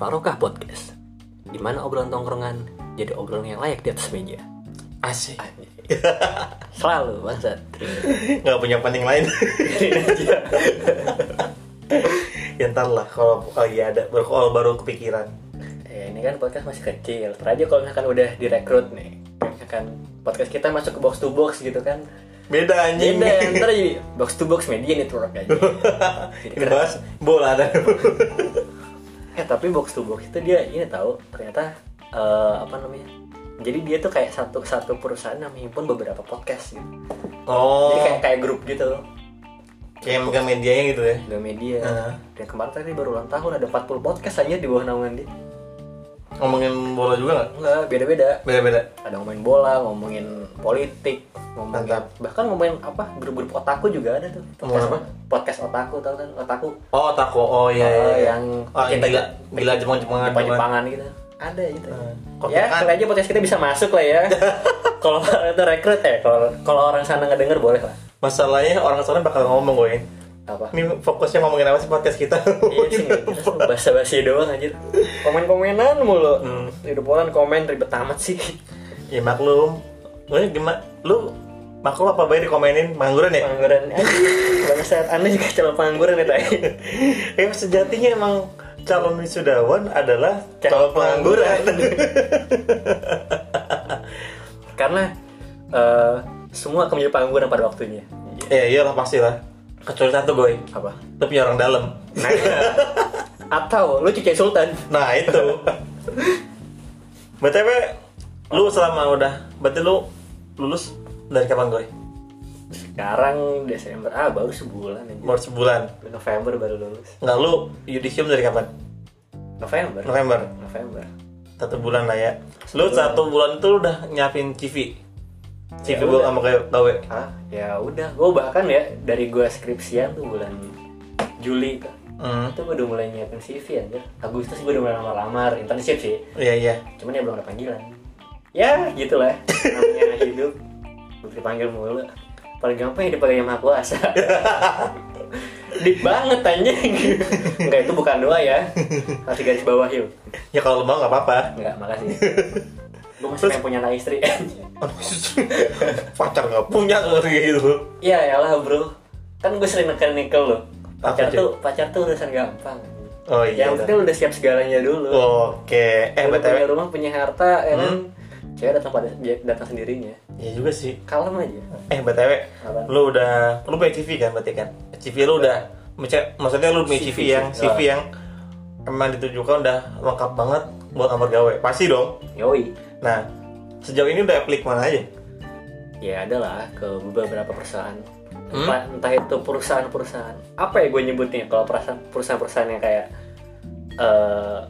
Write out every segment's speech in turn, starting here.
Farokah Podcast di mana obrolan tongkrongan jadi obrolan yang layak di atas meja Asik. Selalu bangsat Nggak punya penting lain. ya ntar lah kalau lagi ada baru kalau baru kepikiran. Eh, Ini kan podcast masih kecil aja kalau misalkan udah direkrut nih Misalkan podcast kita masuk ke box to box gitu kan Beda anjing. Beda, ntar jadi box to box media network aja keren. Ngebahas bola dan Eh tapi box to box itu dia ini tahu ternyata eh, apa namanya? Jadi dia tuh kayak satu satu perusahaan yang menghimpun beberapa podcast gitu. Oh, Jadi kayak kayak grup gitu loh. kayak megang medianya gitu ya. Gak media. Heeh. Dan kemarin tadi baru ulang tahun ada 40 podcast aja di bawah naungan dia. Ngomongin bola juga nggak? Enggak, beda-beda. Beda-beda. Ada ngomongin bola, ngomongin politik, ngomongin Mantap. bahkan ngomongin apa grup-grup otaku juga ada tuh. Ngomongin apa? Podcast otaku tau kan? Otaku. Oh, tako. Oh iya. Iya, iya. yang oh, yang gila, gila Jepang-Jepangan. Jepang-Jepangan gitu. Ada gitu. Hmm. Ya, kan? kali aja podcast kita bisa masuk lah ya. kalau itu rekrut ya, kalau kalau orang sana nggak denger boleh lah. Masalahnya orang sana bakal ngomong gue. Apa? Ini fokusnya ngomongin apa sih podcast kita? iya sih, bahasa basi doang anjir. Komen-komenan mulu. Hmm. Di depan komen ribet amat sih. ya maklum. Lu gimana? Lu maklum apa baik dikomenin pengangguran ya? Pengangguran anjir. Bangsat, Anda juga calon pengangguran ya, Tai. Ya sejatinya emang calon wisudawan adalah Calon calon pengangguran. Karena eh, semua akan menjadi pengangguran pada waktunya. ya iyalah pasti lah. Kecuali satu goy, Apa? lu punya orang dalam. Nah, atau lu cuci sultan. Nah itu. BTW, lu selama udah, berarti lu lulus dari kapan goy? Sekarang Desember, ah baru sebulan aja. Baru sebulan. November baru lulus. Nggak lu yudisium dari kapan? November. November. November. Satu bulan lah ya. Lu satu bulan itu lu udah nyiapin CV. CV Ya udah. sama kayak gawe. Ah, ya udah. Gue bahkan ya dari gue skripsian tuh bulan Juli kan. Hmm. Itu gue udah mulai nyiapin CV aja. Agustus gue udah mulai lamar-lamar internship sih. Iya iya. Cuman ya belum ada panggilan. Ya, gitulah. Namanya hidup. Dipanggil mulu. Paling gampang ya dipanggil yang maha kuasa. Dik banget anjing. Enggak, itu bukan doa ya. Harus garis bawah yuk. Ya kalau mau nggak apa-apa. Enggak, makasih. Gue masih pengen punya anak istri. Pacar nggak punya kayak gitu. Iya ya lah bro. Kan gue sering neken nikel loh. Pacar Apa, tuh pacar tuh urusan gampang. Oh iya. Yang penting udah siap segalanya dulu. Oke. Eh Lu btw. punya rumah, punya harta, ya kan? Hmm. Cewek datang pada datang sendirinya. Iya juga sih. Kalem aja. Eh btw, Apaan? lu udah, lu punya CV kan berarti kan? CV lu udah, maksudnya- lu punya CV, CV, yang. CV yang emang ditujukan udah lengkap banget buat kamar gawe. Pasti dong. Yoi. Nah, sejauh ini udah aplik mana aja? Ya adalah ke beberapa perusahaan. Hmm? Entah, entah itu perusahaan-perusahaan. Apa ya gue nyebutnya kalau perusahaan perusahaan-perusahaan yang kayak eh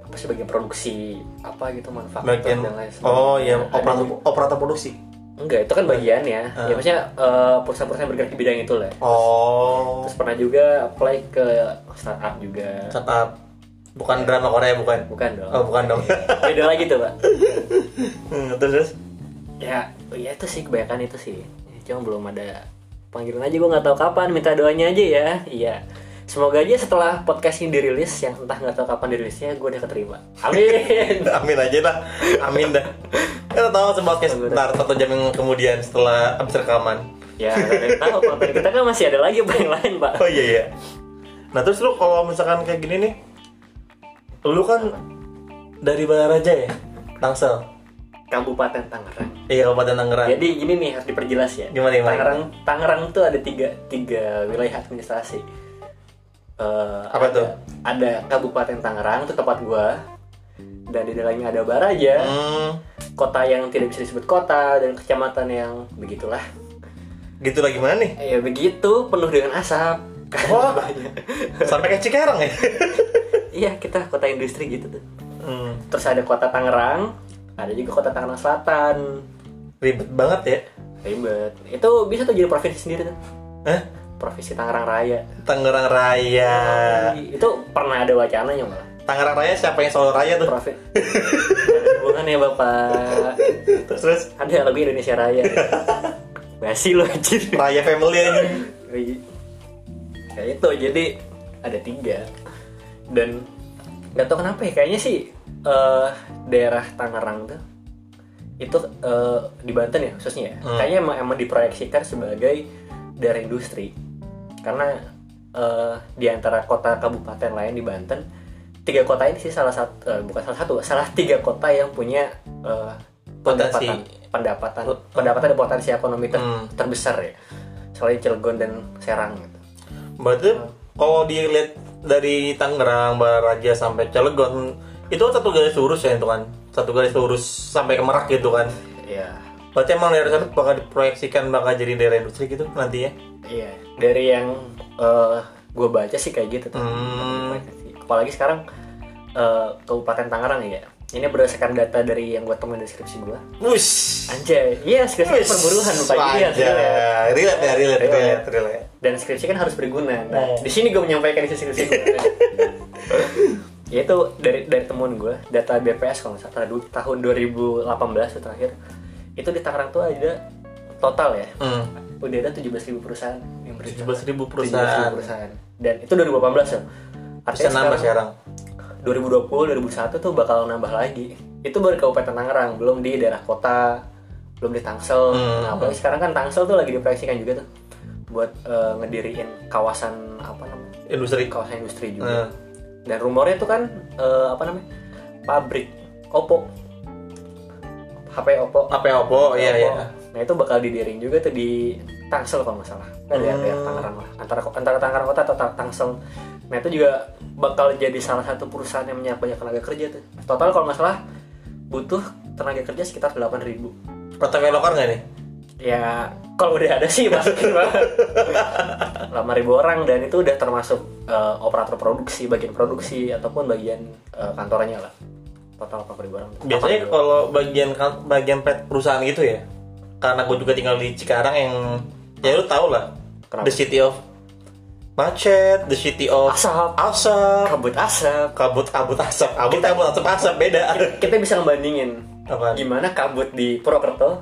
apa sih bagian produksi apa gitu manufaktur Bagian, dan lain sebagainya. oh iya, Ada operator, operator produksi. enggak itu kan bagiannya Ah. ya maksudnya eh, perusahaan-perusahaan bergerak di bidang itu lah Oh, terus pernah juga apply ke startup juga startup. Bukan drama Korea bukan? bukan dong Oh bukan dong. beda lagi tuh pak Hmm, terus terus. ya ya itu sih kebanyakan itu sih cuma belum ada panggilan aja gue nggak tahu kapan minta doanya aja ya iya semoga aja setelah podcast ini dirilis yang entah nggak tahu kapan dirilisnya gue udah keterima amin Amin aja dah. Amin dah. Kita tahu podcast ntar satu jam yang kemudian setelah abis rekaman. ya tahu konten kita kan masih ada lagi yang lain pak Oh iya iya. Nah terus lu kalau misalkan kayak gini nih, lu kan dari Balaraja ya, Tangsel. Kabupaten Tangerang Iya Kabupaten Tangerang. jadi gini nih harus diperjelas ya Gimana, gimana? Tangerang Tangerang tuh ada tiga tiga wilayah administrasi Eh, Apa ada- tuh? ada Kabupaten Tangerang itu tempat gua dan di dalamnya ada Baraja Hmm, kota yang tidak bisa disebut kota dan kecamatan yang begitulah gitu lagi mana nih? ya begitu penuh dengan asap Wah. Sampai kayak Cikarang ya? iya kita kota industri gitu tuh. Hmm, terus ada kota Tangerang ada juga kota Tangerang Selatan. Ribet banget ya. ribet. Itu bisa tuh jadi provinsi sendiri tuh. Hah? provinsi Tangerang Raya. Tangerang Raya. itu pernah ada wacananya malah. Tangerang Raya siapa yang Solo Raya tuh? profit ada hubungannya bapak. Terus terus? Ada lagu Indonesia Raya. Basi lo anjir. Raya Family aja. ya itu jadi ada tiga dan nggak tahu kenapa ya kayaknya sih eh, daerah Tangerang tuh itu eh, di Banten ya khususnya ya Hmm. kayaknya emang emang diproyeksikan sebagai daerah industri karena eh, di antara kota kabupaten lain di Banten tiga kota ini sih salah satu eh, bukan salah satu salah tiga kota yang punya eh, Potensi. pendapatan pendapatan Oh. pendapatan dan potensi ekonomi ter- Hmm. terbesar ya selain Cilegon dan Serang gitu. Berarti kalau dilihat dari Tangerang, Baraja sampai Cilegon itu kan satu garis lurus ya itu kan. Satu garis lurus sampai ke Merak gitu kan. Iya. Berarti emang daerah sana bakal diproyeksikan bakal jadi daerah industri gitu nantinya. Iya, dari yang gue baca sih kayak gitu tuh. Hmm. Apalagi sekarang eh, Kabupaten Tangerang ya. Ini berdasarkan data dari yang gue temuin di deskripsi gue. Wush. Anjay, iya skripsi kan perburuhan lupa lihat. Wajar. Relate ya, relate, Relate. Dan skripsi kan harus berguna. Nah, Oh. di sini gue menyampaikan isi skripsi gue. ya itu dari dari temuan gue, data BPS kalau nggak salah dulu tahun 2018 tuh terakhir. Itu di Tangerang tuh ada total ya Hmm. udah ada 17.000 perusahaan yang berjalan. 17.000 perusahaan. 17.000 perusahaan. Dan itu 2018 ya. Bisa nambah sekarang. 2020, 2021 tuh bakal nambah lagi. Itu baru Kabupaten Tangerang, belum di daerah kota, belum di Tangsel. Hmm. Nah, apalagi sekarang kan Tangsel tuh lagi diproyeksikan juga tuh buat eh, ngediriin kawasan apa namanya? Industri. Kawasan industri juga. Hmm. Dan rumornya tuh kan eh, apa namanya? Pabrik Oppo. HP Oppo. Ya, Oppo? Iya, Oppo. iya. Nah itu bakal didiriin juga tuh di Tangsel kalau nggak salah. Daerah, Hmm. daerah Tangerang lah. Antara antara Tangerang kota atau Ta- Tangsel. Nah itu juga bakal jadi salah satu perusahaan yang menyerap banyak tenaga kerja tuh. Total kalau nggak salah butuh tenaga kerja sekitar 8.000 ribu. Protokol lokal nggak nih? Ya kalau udah ada sih masukin banget. 8.000 ribu orang dan itu udah termasuk eh, operator produksi, bagian produksi ataupun bagian eh, kantornya lah. Total 8.000 ribu orang. Biasanya 8.000. kalau bagian bagian pet perusahaan gitu ya, karena gue juga tinggal di Cikarang yang ya lu tau lah, Kenapa? the city of macet, the city of Asap. asap, kabut asap. kabut kabut asap, kabut kabut asap asap beda. kita bisa ngebandingin Apaan? gimana kabut di Purwokerto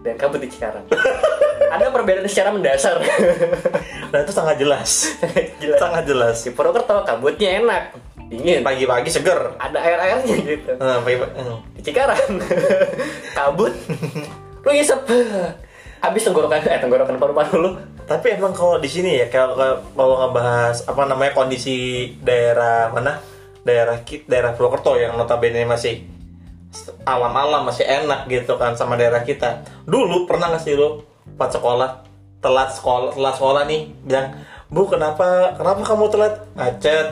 dan kabut di Cikarang. Ada perbedaan secara mendasar. Nah itu sangat jelas, sangat jelas. Di Purwokerto kabutnya enak, dingin, Pagi-pagi seger. ada air-airnya gitu. Nah, pagi-pagi, hmm. Di Cikarang kabut, lu ngisep. Habis tenggorokan eh tenggorokan paru-paru lu. Tapi emang kalau di sini ya kalau kalau- ngebahas apa namanya kondisi daerah mana daerah ki- daerah Purwokerto yang notabene masih alam-alam masih enak gitu kan sama daerah kita. Dulu pernah nggak sih lu pas sekolah telat sekolah telat sekolah nih bilang bu kenapa kenapa kamu telat macet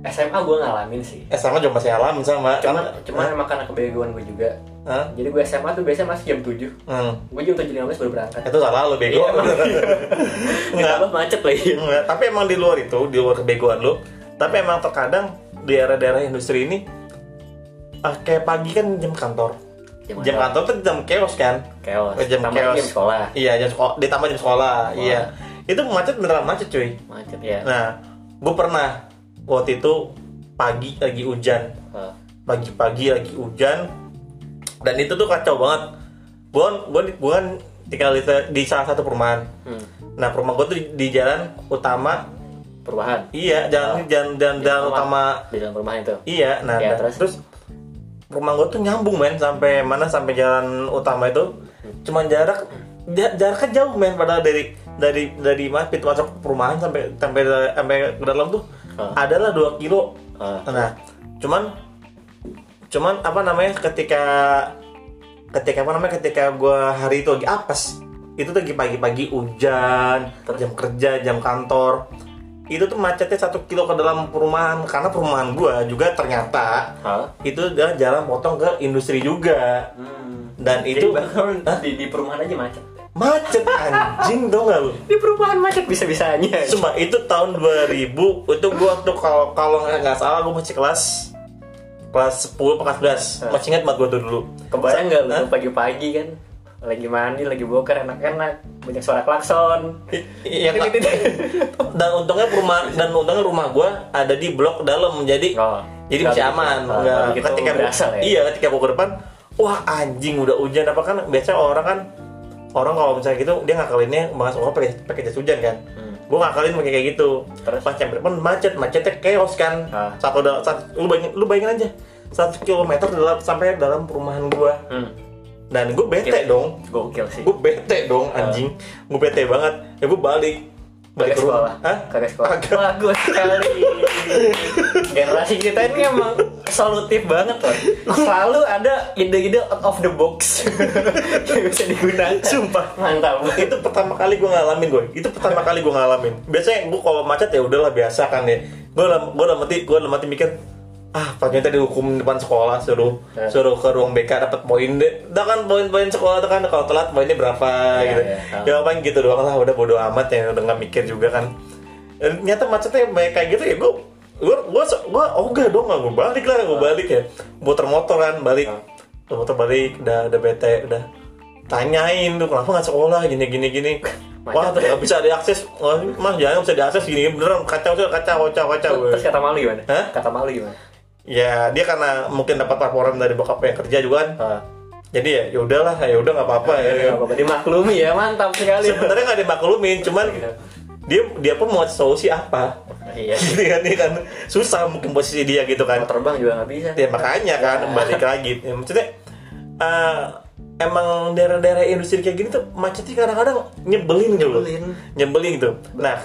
SMA gue ngalamin sih. SMA juga masih alam sama Cuma Kan- cuma emang karena kebegoan gue juga. Hah? Jadi gue SMA tuh biasanya masih jam 7 Hmm. Gue jam 7.15 baru berangkat. itu salah lu bego Iya, emang. Nggak. Ditambah macet lagi. Enggak, tapi emang di luar itu, di luar kebegoan lu. Tapi emang terkadang di daerah-daerah industri ini ah, kayak pagi kan jam kantor. Jam Jam, kantor. tuh jam chaos kan? Chaos. Jam Tambah chaos. jam sekolah. Iya, jam sekolah, ditambah jam sekolah. Iya. Itu macet beneran macet, cuy. Macet ya. Nah, gue pernah waktu itu pagi lagi hujan. Eh, Pagi-pagi lagi hujan. Dan itu tuh kacau banget. Gue gue gue kan tinggal di, di salah satu perumahan. hmm. Nah, perumahan gue tuh di, di jalan utama Perubahan. Iya, jalan jalan jalan, jalan utama. di dalam perumahan itu. Iya, nah Ya, dan- terus? terus, rumah gue tuh nyambung men sampai mana sampai jalan utama itu. Cuman jarak ja- jaraknya jauh men padahal dari dari dari mana pintu masuk perumahan sampai sampai sampai ke dalam tuh Ah. adalah 2 kilo. Ah. Nah, cuman cuman apa namanya ketika ketika apa namanya ketika gue hari itu lagi apes itu tuh lagi pagi-pagi hujan jam kerja jam kantor itu tuh macetnya satu kilo ke dalam perumahan karena perumahan gua juga ternyata Hah? itu adalah jalan potong ke industri juga Hmm. dan Jadi itu di, di perumahan aja macet. macet anjing dong gak lu Di perumahan macet bisa-bisanya. Cuma itu tahun 2000 itu gua tuh kalau kalau nggak nggak salah gua masih kelas kelas 10 atau kelas 11 masih ingat banget gua tuh dulu Kebayang nggak lu pagi-pagi kan? Lagi mandi, lagi boker, enak-enak. Banyak suara klakson. Iya, Kak. dan untungnya rumah dan untungnya rumah gua ada di blok dalam jadi Oh, jadi masih aman Oh, nggak begitu ketika gua- berasa ya. iya ketika gua ke depan wah anjing udah hujan apa kan biasanya orang kan orang kalau misalnya gitu dia ngakalinnya bahas sekolah pakai pakai jas hujan kan Hmm. Gue ngakalin pakai kayak gitu Terus? pas nyampe depan macet macetnya chaos kan Ah. satu dalam satu, lu bayangin lu bayangin aja satu kilometer dalam sampai dalam perumahan gua Hmm. dan gue bete Gokil. dong Gokil sih. gue bete dong anjing gue bete banget ya gue balik balik ke sekolah. Hah? Sekolah. Bagus sekali. Generasi kita ini emang solutif banget loh. Selalu ada ide-ide out of the box yang bisa digunakan. Sumpah. Mantap. itu pertama kali gue ngalamin gue itu pertama kali gue ngalamin biasanya gue kalau macet ya udahlah biasa kan ya gue gue udah mati gue udah mati mikir ah ternyata dihukum depan sekolah suruh Ya. suruh ke ruang BK dapat poin deh. Udah kan poin-poin sekolah tuh kan kalau telat poinnya berapa Ya, gitu. ya. ya apa gitu doang lah udah bodo amat ya udah nggak mikir juga kan. Dan ternyata macetnya banyak kayak gitu ya gue gue gue gue ogah dong gue balik lah gue balik ya. Motor motoran balik. Ah. motor balik udah udah bete udah. Tanyain tuh kenapa nggak sekolah? Gini gini gini. Wah nggak bisa diakses. Wah, mas jangan bisa diakses. Gini beneran kacau kacau kacau kacau kacau. Terus kata malu gimana? Hah? Kata malu gimana? Ya dia karena mungkin dapat laporan dari bokap yang kerja juga kan Ah. jadi ya ya udahlah ya udah nggak apa-apa ya Gak apa-apa, dimaklumi ya, mantap sekali. sebenarnya nggak dimaklumin cuman dia dia pun mau solusi apa Iya. Gitu kan, dia kan susah mungkin posisi dia gitu kan Mau terbang juga nggak bisa. ya makanya kan Ya. balik lagi ya, maksudnya eh, emang daerah-daerah industri kayak gini tuh macetnya kadang-kadang nyebelin gitu. Nyebelin. nyebelin gitu nah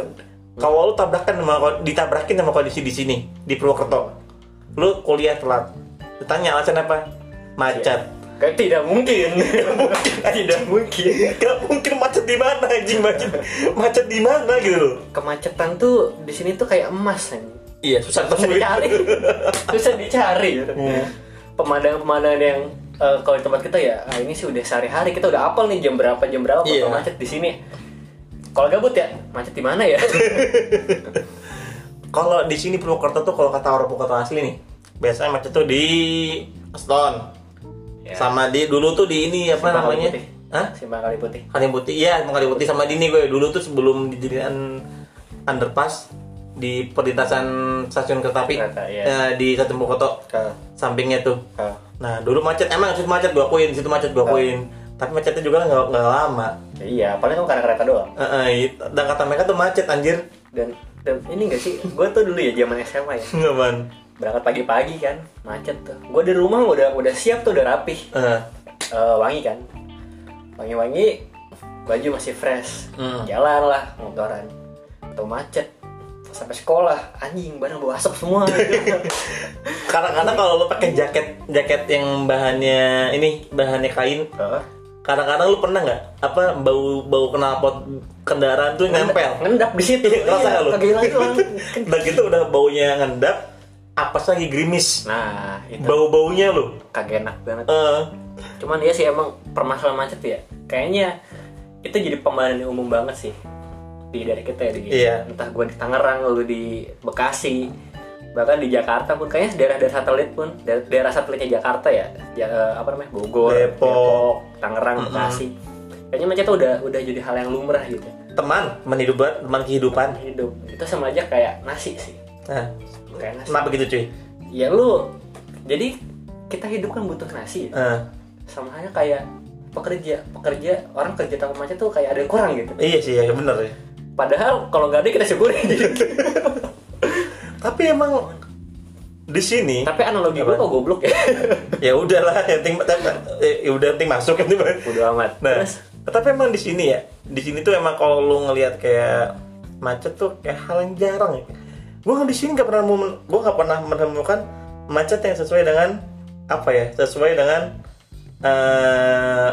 kalau lu tabrakan sama ditabrakin sama kondisi di sini di Purwokerto lu kuliah telat ditanya alasan apa macet Kayak tidak mungkin. tidak mungkin. Gak mungkin macet di mana anjing macet macet di mana gitu loh Kemacetan tuh di sini tuh kayak emas nih. iya susah Susah dicari. Susah dicari. Hmm. Pemandangan-pemandangan yang eh, kalau di tempat kita ya, ah, ini sih udah sehari-hari kita udah apal nih jam berapa jam berapa Iya. bakal macet di sini. Kalau gabut ya, macet di mana ya? kalau di sini Purwokerto tuh kalau kata orang Purwokerto asli nih biasanya macet tuh di Stone Ya. sama di dulu tuh di ini apa Simpang Kali namanya Putih. Hah? Simpang Kali Putih. Kali Putih iya emang Kali Putih sama di ini gue. Dulu tuh sebelum dijadikan underpass di perlintasan stasiun kereta api. Iya. eh, di Stasiun Purwokerto. Ke, sampingnya tuh. Nah dulu macet. Emang situ macet gue akuin situ macet gue akuin. Tapi macetnya juga nggak nggak lama. Iya, paling kan karena kereta doang. Eh, it- dan kata mereka tuh macet anjir. Dan ini gak sih, gue tuh dulu ya zaman SMA ya. Nggak man berangkat pagi-pagi kan macet tuh. Gue di rumah udah udah siap tuh udah rapih. Eh, Eh, wangi kan? Wangi-wangi baju masih fresh. Hmm. jalan lah motoran. Atau macet. Sampai sekolah anjing barang bau asap semua. Kadang-kadang kalau lo pakai jaket jaket yang bahannya ini bahannya kain Heeh. Kadang-kadang lu pernah nggak? Apa bau bau knalpot kendaraan tuh nempel ngendap di situ. Rasa nggak lu? hilang udah gitu udah baunya ngendap apa lagi gerimis. Nah itu. Bau baunya lo kagak enak banget. Eh, cuman ya sih emang permasalahan macet ya. Kayaknya itu jadi pembahasan umum banget sih. Di dari kita ya di. Iya. entah gue di Tangerang lu di Bekasi bahkan di Jakarta pun kayaknya daerah-daerah satelit pun daerah, daerah satelitnya Jakarta ya, ya eh, apa namanya Bogor Depok. Tangerang Bekasi. Kayaknya macet tuh udah udah jadi hal yang lumrah gitu. Teman teman hidup teman kehidupan hidup. Itu sama aja kayak nasi sih. Nah, kayak nasi. kenapa gitu cuy? Ya lu jadi kita hidup kan butuh nasi. Ya. Eh, sama halnya kayak pekerja pekerja orang kerja tanpa macet tuh kayak ada yang kurang gitu. Iya sih ya bener ya. Padahal kalau nggak ada kita syukuri tapi emang di sini tapi analogi gue kok goblok ya? Ya udahlah yang penting eh, ya udah penting masuk penting udah amat. Nah, terus? tapi emang di sini ya, di sini tuh emang kalau lu ngelihat kayak macet tuh kayak hal yang jarang ya. Gue di sini nggak pernah gua nggak pernah menemukan macet yang sesuai dengan apa ya, sesuai dengan eh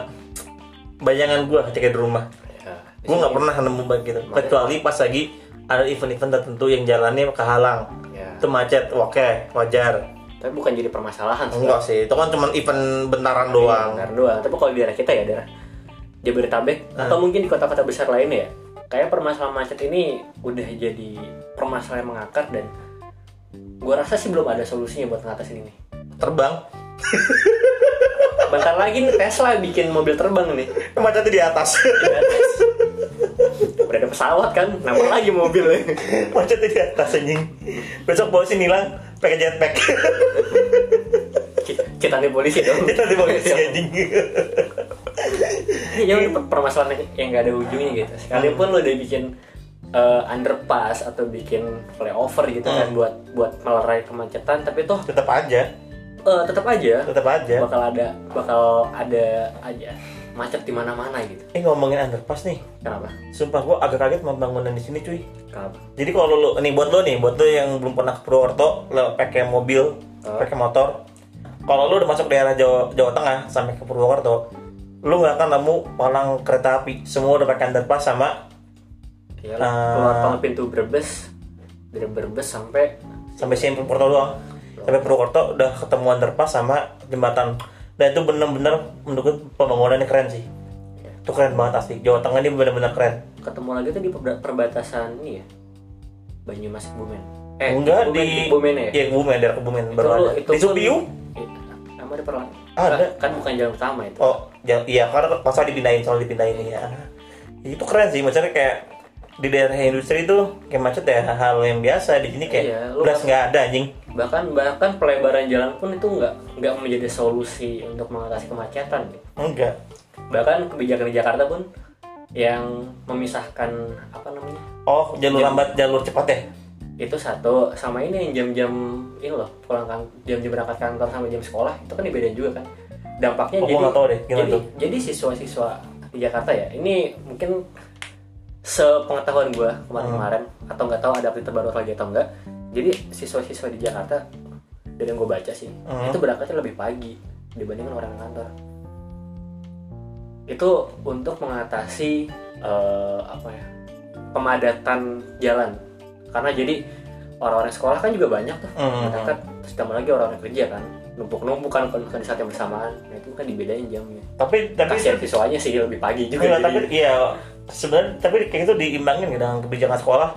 bayangan gue ketika di rumah. ya, Gue nggak pernah nemu begitu, kecuali pas lagi ada event-event tertentu yang jalannya kehalang. ya. Itu macet, oke, wajar. tapi bukan jadi permasalahan sih. Enggak sih, itu kan cuma event bentaran doang. Benar doang tapi kalau di daerah kita ya daerah Jabodetabek Ah. atau mungkin di kota-kota besar lainnya ya kayak permasalahan macet ini udah jadi permasalahan yang mengakar dan gue rasa sih belum ada solusinya buat ngatasin ini Terbang, bentar lagi nih Tesla bikin mobil terbang nih. Macetnya di atas. Di atas. udah ada pesawat kan nambah lagi mobil macetnya di atas anjing. Besok bawa sini hilang pakai jetpack. Kita nih polisi dong. Kita di polisi anjing. Ya per- permasalahan yang nggak ada ujungnya gitu. Sekalipun lo udah bikin eh, underpass atau bikin flyover gitu kan Hmm. buat buat melerai kemacetan tapi toh tetap aja eh, tetap aja. Tetap aja. Bakal ada bakal ada aja. Macet di mana-mana gitu. Eh ngomongin underpass nih. Kenapa? Sumpah gua agak kaget sama bangunan di sini cuy. Kenapa? Jadi kalau lu nih buat lo nih buat lo yang belum pernah ke Purwokerto lo pakai mobil Oh. pakai motor kalau lu udah masuk daerah Jawa Jawa Tengah sampai ke Purwokerto lu nggak akan nemu palang kereta api. Semua udah pakai underpass sama ya Ah. keluar tol pintu Brebes dari Brebes sampai sampai sini Purwokerto doang sampai Purwokerto udah ketemu underpass sama jembatan. Dan itu bener-bener menurut gua pembangunannya keren sih. Itu keren banget asli. Jawa Tengah ini bener-bener keren. Ketemu lagi tuh di perba- perbatasan ini ya? Banyumas Kebumen eh enggak di Kebumen ya? Iya Kebumen daerah Kebumen baru Itu- ada. itu di Supiu? Iya, Emang ada perlahan? Ada. Kan bukan jalan utama itu. oh ja- iya karena pasal dipindahin soal dipindahin ya itu keren sih maksudnya kayak di daerah industri itu kayak macet ya hal yang biasa di sini kayak Iya, beras nggak ada anjing. Bahkan bahkan pelebaran jalan pun itu nggak nggak menjadi solusi untuk mengatasi kemacetan. enggak. Bahkan kebijakan di Jakarta pun yang memisahkan apa namanya? Oh jalur Jam- lambat jalur cepat ya? Itu satu. Sama ini yang jam-jam ini loh pulang kan jam-jam berangkat kantor sama jam sekolah itu kan dibedain juga kan. Dampaknya Oh, jadi tahu deh, jadi, tuh? jadi siswa-siswa di Jakarta ya ini mungkin sepengetahuan gue kemarin-kemarin atau nggak tahu ada berita baru lagi atau enggak jadi siswa-siswa di Jakarta dari yang gue baca sih Hmm. itu berangkatnya lebih pagi dibandingkan orang kantor itu untuk mengatasi eh, apa ya pemadatan jalan. Karena jadi orang-orang sekolah kan juga banyak tuh Hmm. berangkat terus tambah lagi orang-orang kerja kan numpuk-numpuk kan kalau di saat yang bersamaan nah itu kan dibedain jamnya tapi tapi kasihan siswanya sih lebih pagi juga Enggak, jadi tapi iya sebenarnya tapi kayak itu diimbangin ya dengan kebijakan sekolah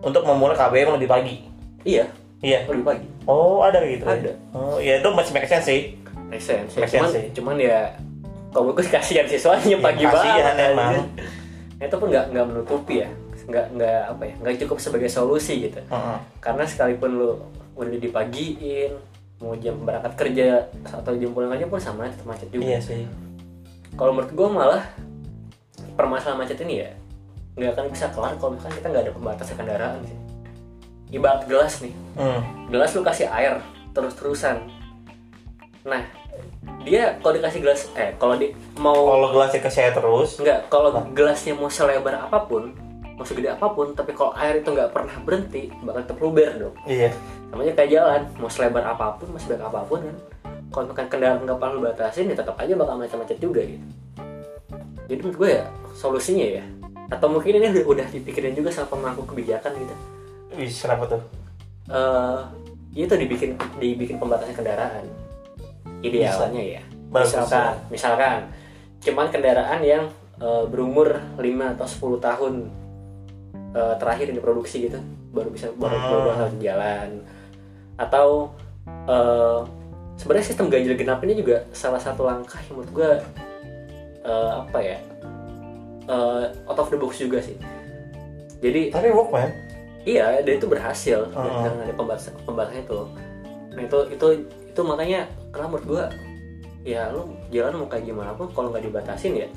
untuk memulai KBM lebih pagi. iya Iya. lebih pagi Oh, ada gitu. ya? Ada. Oh, ya itu masih make sense sih. make sense ya. Make sense cuman sih. cuman ya kalau gue kasihan siswanya Ya, pagi kasihan banget emang. Nah, itu pun nggak nggak menutupi ya nggak nggak apa ya nggak cukup sebagai solusi gitu Heeh. karena sekalipun lu udah dipagiin mau jam berangkat kerja atau jam pulang kerja pun sama tetap macet juga. Iya sih. kalau menurut gue malah permasalahan macet ini ya nggak akan bisa kelar kalau misalkan kita nggak ada pembatasan kendaraan sih. Ibarat gelas nih. Hmm. gelas lu kasih air terus-terusan. Nah dia kalau dikasih gelas eh kalau di mau Kalau gelasnya ke saya terus, nggak kalau gelasnya mau selebar apa pun mau segede apa pun tapi kalau air itu nggak pernah berhenti bakal tetap luber dong. Iya. sama aja kayak jalan mau selebar apa pun mau sebaik apa pun kan. Kalau misalkan kendaraan nggak perlu batasin ya tetap aja bakal macet-macet juga gitu. Jadi menurut gue ya solusinya ya atau mungkin ini udah, udah dipikirin juga sama pemangku kebijakan gitu. Wih, kenapa tuh? eh itu dibikin dibikin pembatasan kendaraan. Idealnya ya. Bagus, misalkan misalkan cuman kendaraan yang eh, berumur 5 atau 10 tahun eh, terakhir yang diproduksi gitu baru bisa baru Hmm. baru jalan atau eh, sebenarnya sistem ganjil genap ini juga salah satu langkah yang menurut gue eh, apa ya eh, out of the box juga sih jadi Tapi work man. Iya, dan itu berhasil Heeh. dengan ada pembatasan pembatasan itu. Nah itu itu itu makanya karena menurut gua ya lu jalan mau kayak gimana pun kalau nggak dibatasin ya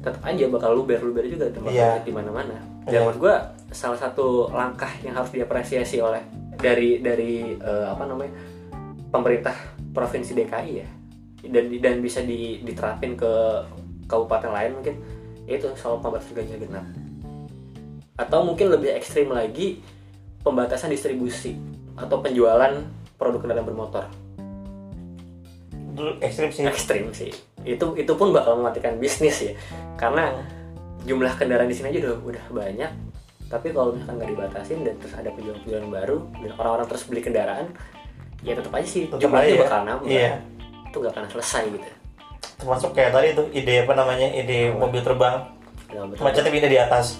tetap aja bakal luber luber juga tempat Iya. di mana-mana. Iya. Dan menurut gua salah satu langkah yang harus diapresiasi oleh dari dari eh, apa namanya pemerintah provinsi DKI ya dan dan bisa di- diterapin ke kabupaten lain mungkin itu soal pembatasan ganjil genap atau mungkin lebih ekstrim lagi pembatasan distribusi atau penjualan produk kendaraan bermotor ekstrim sih. ekstrim sih itu itu pun bakal mematikan bisnis ya karena jumlah kendaraan di sini aja udah udah banyak tapi kalau misalkan nggak dibatasin dan terus ada penjualan-penjualan baru dan orang-orang terus beli kendaraan ya tetap aja sih Tetap jumlahnya aja ya. bakal nambah Iya. itu nggak akan selesai gitu Termasuk kayak tadi tuh ide apa namanya? Ide mobil terbang. Macetnya pindah di atas.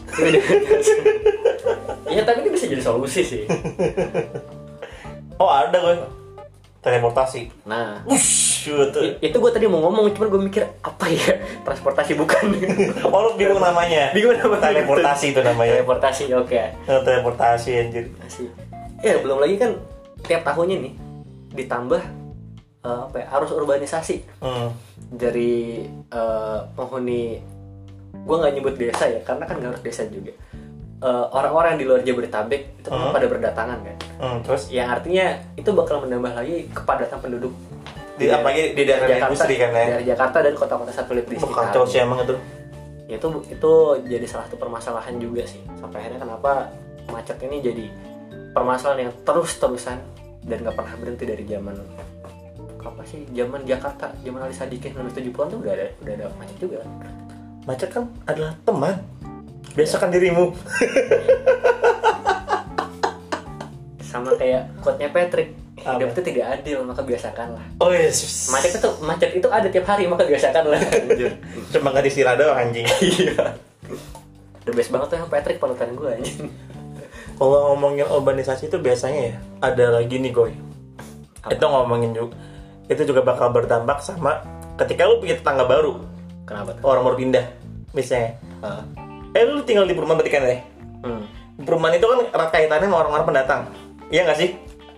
Iya tapi itu bisa jadi solusi sih Oh, ada gue. Teleportasi. nah Wush, i- itu gue tadi mau ngomong cuman gue mikir apa ya transportasi bukan Oh, lu bingung namanya. Bingung namanya. Teleportasi itu namanya. teleportasi oke Eh, Teleportasi anjir. Asik. Ya belum lagi kan tiap tahunnya nih ditambah eh, apa ya, arus urbanisasi Hmm. dari eh, penghuni gue nggak nyebut desa ya karena kan nggak harus desa juga Eh, orang-orang di luar Jabodetabek itu kan Hmm. pada berdatangan kan Hmm, terus yang artinya itu bakal menambah lagi kepadatan penduduk di apalagi di daerah industri kan ya? Dari Jakarta dan kota-kota satelit di Wah, kacau sih emang itu. Ya, itu itu jadi salah satu permasalahan juga sih. Sampai akhirnya kenapa macet ini jadi permasalahan yang terus terusan dan nggak pernah berhenti dari zaman apa sih zaman Jakarta zaman Ali Sadikin 1970-an tuh udah ada udah ada macet juga. Macet kan adalah teman. Biasakan dirimu. Sama kayak quote-nya Patrick Apa? hidup itu tidak adil maka biasakanlah oh yes. Macet itu macet itu ada tiap hari maka biasakanlah cuma nggak disirah doang anjing. Iya. The best banget tuh yang Patrick panutan gue anjing. Kalau ngomongin urbanisasi itu biasanya ya ada lagi nih goy. Apa? itu ngomongin juga itu juga bakal berdampak sama ketika lu punya tetangga baru. Kenapa tuh? Orang baru pindah misalnya. Ah. eh lu tinggal di perumahan berarti kan ya hmm. perumahan itu kan kaitannya sama orang-orang pendatang. Iya nggak sih?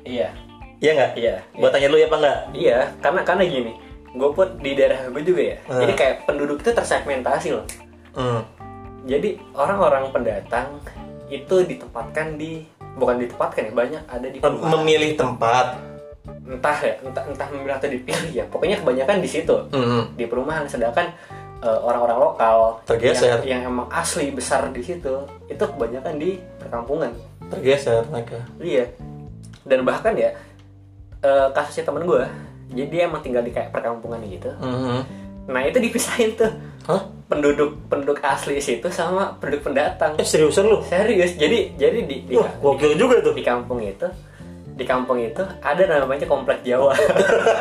Iya iya nggak iya buat tanya lu ya apa nggak Iya, karena karena gini, gue pun di daerah gue juga ya. Hmm. Jadi kayak penduduk itu tersegmentasi loh. hmm. Jadi orang-orang pendatang itu ditempatkan di bukan ditempatkan ya banyak ada di perumahan. memilih tempat entah ya entah entah memilih atau dipilih ya. Pokoknya kebanyakan di situ Hmm. di perumahan. Sedangkan eh, orang-orang lokal Tergeser. yang, yang emang asli besar di situ itu kebanyakan di perkampungan. tergeser mereka Iya. Dan bahkan ya eh, kasusnya temen gue, jadi dia emang tinggal di kayak perkampungan gitu. Mhm. Nah itu dipisahin tuh Hah? penduduk penduduk asli situ sama penduduk pendatang. Eh seriusan lu? Serius. Jadi jadi di di, Wah, di, juga tuh. di kampung itu di kampung itu ada namanya komplek Jawa.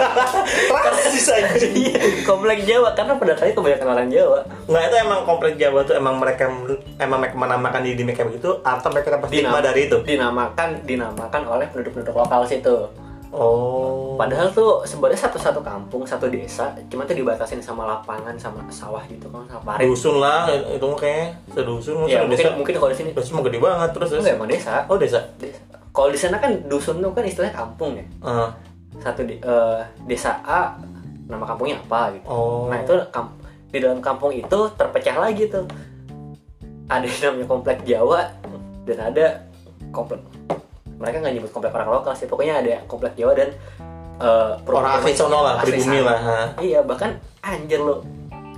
Rasis anjing. Iya, komplek Jawa karena pendatangnya kebanyakan orang Jawa. Nggak itu emang komplek Jawa tuh emang mereka emang mereka menamakan diri mereka begitu atau mereka dapat stigma dari itu? Dinamakan dinamakan oleh penduduk-penduduk lokal situ. Oh. Padahal tuh sebenarnya satu-satu kampung, satu desa, cuma tuh dibatasin sama lapangan, sama sawah gitu kan, sama parit. dusun lah itu mah kayaknya sedusun Ya mungkin desa. mungkin kalau di sini Desa mah gede banget terus. terus. enggak emang desa. Oh desa. Desa. Kalau di sana kan dusun tuh kan istilahnya kampung ya. Ah. Satu di, eh, desa A nama kampungnya apa gitu. Oh. Nah itu kam- di dalam kampung itu terpecah lagi tuh. Ada yang namanya komplek Jawa dan ada komplek mereka nggak nyebut komplek orang lokal sih. Pokoknya ada komplek Jawa dan eh, orang asli sono lah, asli pribumi lah. ha. Iya bahkan anjir lo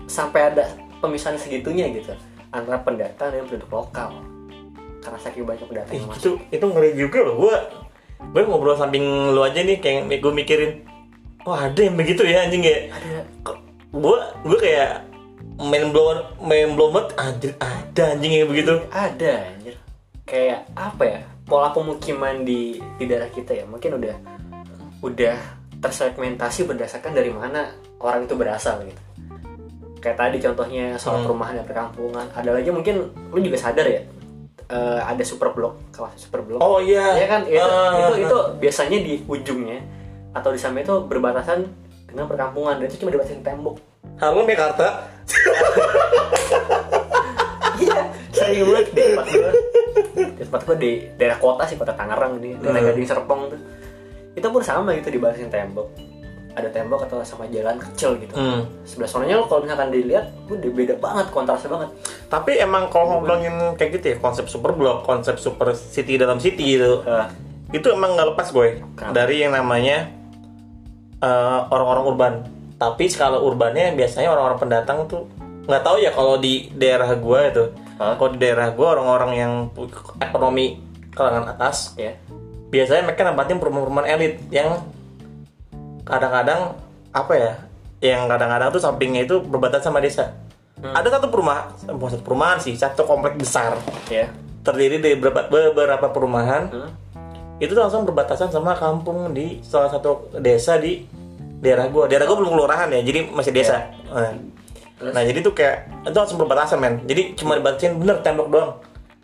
sampai ada pemisahan segitunya gitu antara pendatang dan penduduk lokal. Karena saking banyak pendatang masuk. itu itu ngeri juga loh gua gue ngobrol samping lu aja nih kayak gue mikirin wah ada yang begitu ya anjing ya Ada gue gue kayak main blower main blower anjir ada anjing yang begitu ada anjir kayak apa ya pola pemukiman di di daerah kita ya mungkin udah udah tersegmentasi berdasarkan dari mana orang itu berasal gitu. Kayak tadi contohnya soal Hmm. perumahan dan perkampungan. Ada lagi mungkin lu juga sadar ya eh, ada super blok kelas super blok oh iya. Ya kan? Itu, Ah. itu itu biasanya di ujungnya atau di samping itu berbatasan dengan perkampungan. Dan itu cuma dibatasin tembok. Halo Mekarta Iya, sering banget. di tempat gue. Di tempat gue di daerah kota sih, kota Tangerang di daerah Hmm. Gading Serpong tuh. Itu pun sama gitu dibatasin tembok. Ada tembok atau sama jalan kecil gitu. Hmm. Sebelah sononya lo kalau misalkan dilihat, udah beda banget, kontrasnya banget. tapi emang kalau ngomongin kayak gitu ya konsep super block konsep super city dalam city gitu Eh, itu emang nggak lepas gue Kenapa? dari yang namanya eh, orang-orang urban tapi skala urbannya biasanya orang-orang pendatang tuh nggak tahu ya kalau di daerah gue itu Hah? kalau di daerah gue orang-orang yang ekonomi kalangan atas ya. biasanya mereka nempatin perumahan-perumahan elit yang kadang-kadang apa ya yang kadang-kadang tuh sampingnya itu berbatasan sama desa ada satu perumahan bukan satu perumahan sih satu komplek besar Ya. terdiri dari beberapa, beberapa perumahan Hmm? itu langsung berbatasan sama kampung di salah satu desa di daerah gua. Daerah gua belum kelurahan ya, jadi masih desa. Nah, Terus? Nah, jadi tuh kayak itu langsung berbatasan men. Jadi cuma dibatasin bener tembok doang.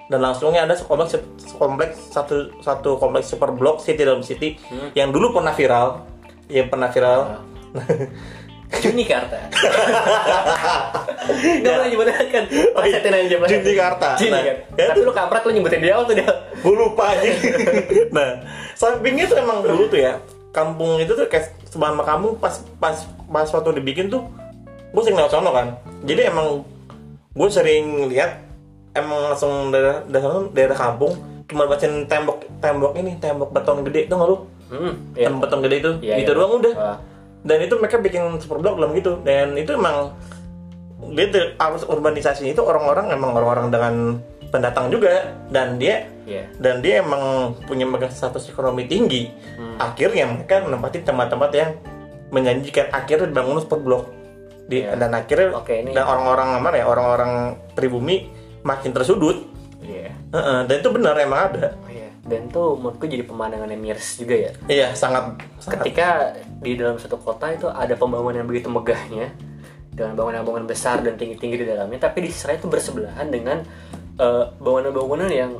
Dan langsungnya ada kompleks kompleks satu satu kompleks super blok city dalam city Hmm. yang dulu pernah viral, yang pernah viral. Junikarta. Gak boleh nyebutin kan. Oh, iya. Aja Mas. Junikarta. Juni Nah, kan. ya Tapi lu kampret lu nyebutin dia tuh dia. gue lupa aja. nah, sampingnya tuh emang dulu tuh ya, kampung itu tuh kayak sebelah sama kamu pas pas pas waktu dibikin tuh, gue sering lewat sono kan. Jadi emang gue sering lihat emang langsung daerah daerah, daerah kampung cuma bacain tembok tembok ini tembok beton gede tuh nggak lu Hmm, iya. tembok beton gede itu Iya, itu iya. doang udah dan itu mereka bikin super blok dalam gitu dan itu emang gitu arus urbanisasi itu orang-orang emang orang-orang dengan pendatang juga dan dia Iya. dan dia emang punya status ekonomi tinggi Hmm. akhirnya mereka menempati tempat-tempat yang menjanjikan akhirnya dibangun super blok di Iya. dan akhirnya Oke, ini- dan orang-orang mana ya orang-orang pribumi makin tersudut Iya. Heeh, dan itu benar emang ada Oh, iya. Dan tuh menurutku jadi pemandangan yang miris juga ya. iya sangat, sangat Ketika di dalam satu kota itu ada pembangunan yang begitu megahnya dengan bangunan-bangunan besar dan tinggi-tinggi di dalamnya, tapi di sisi itu bersebelahan dengan eh, bangunan-bangunan yang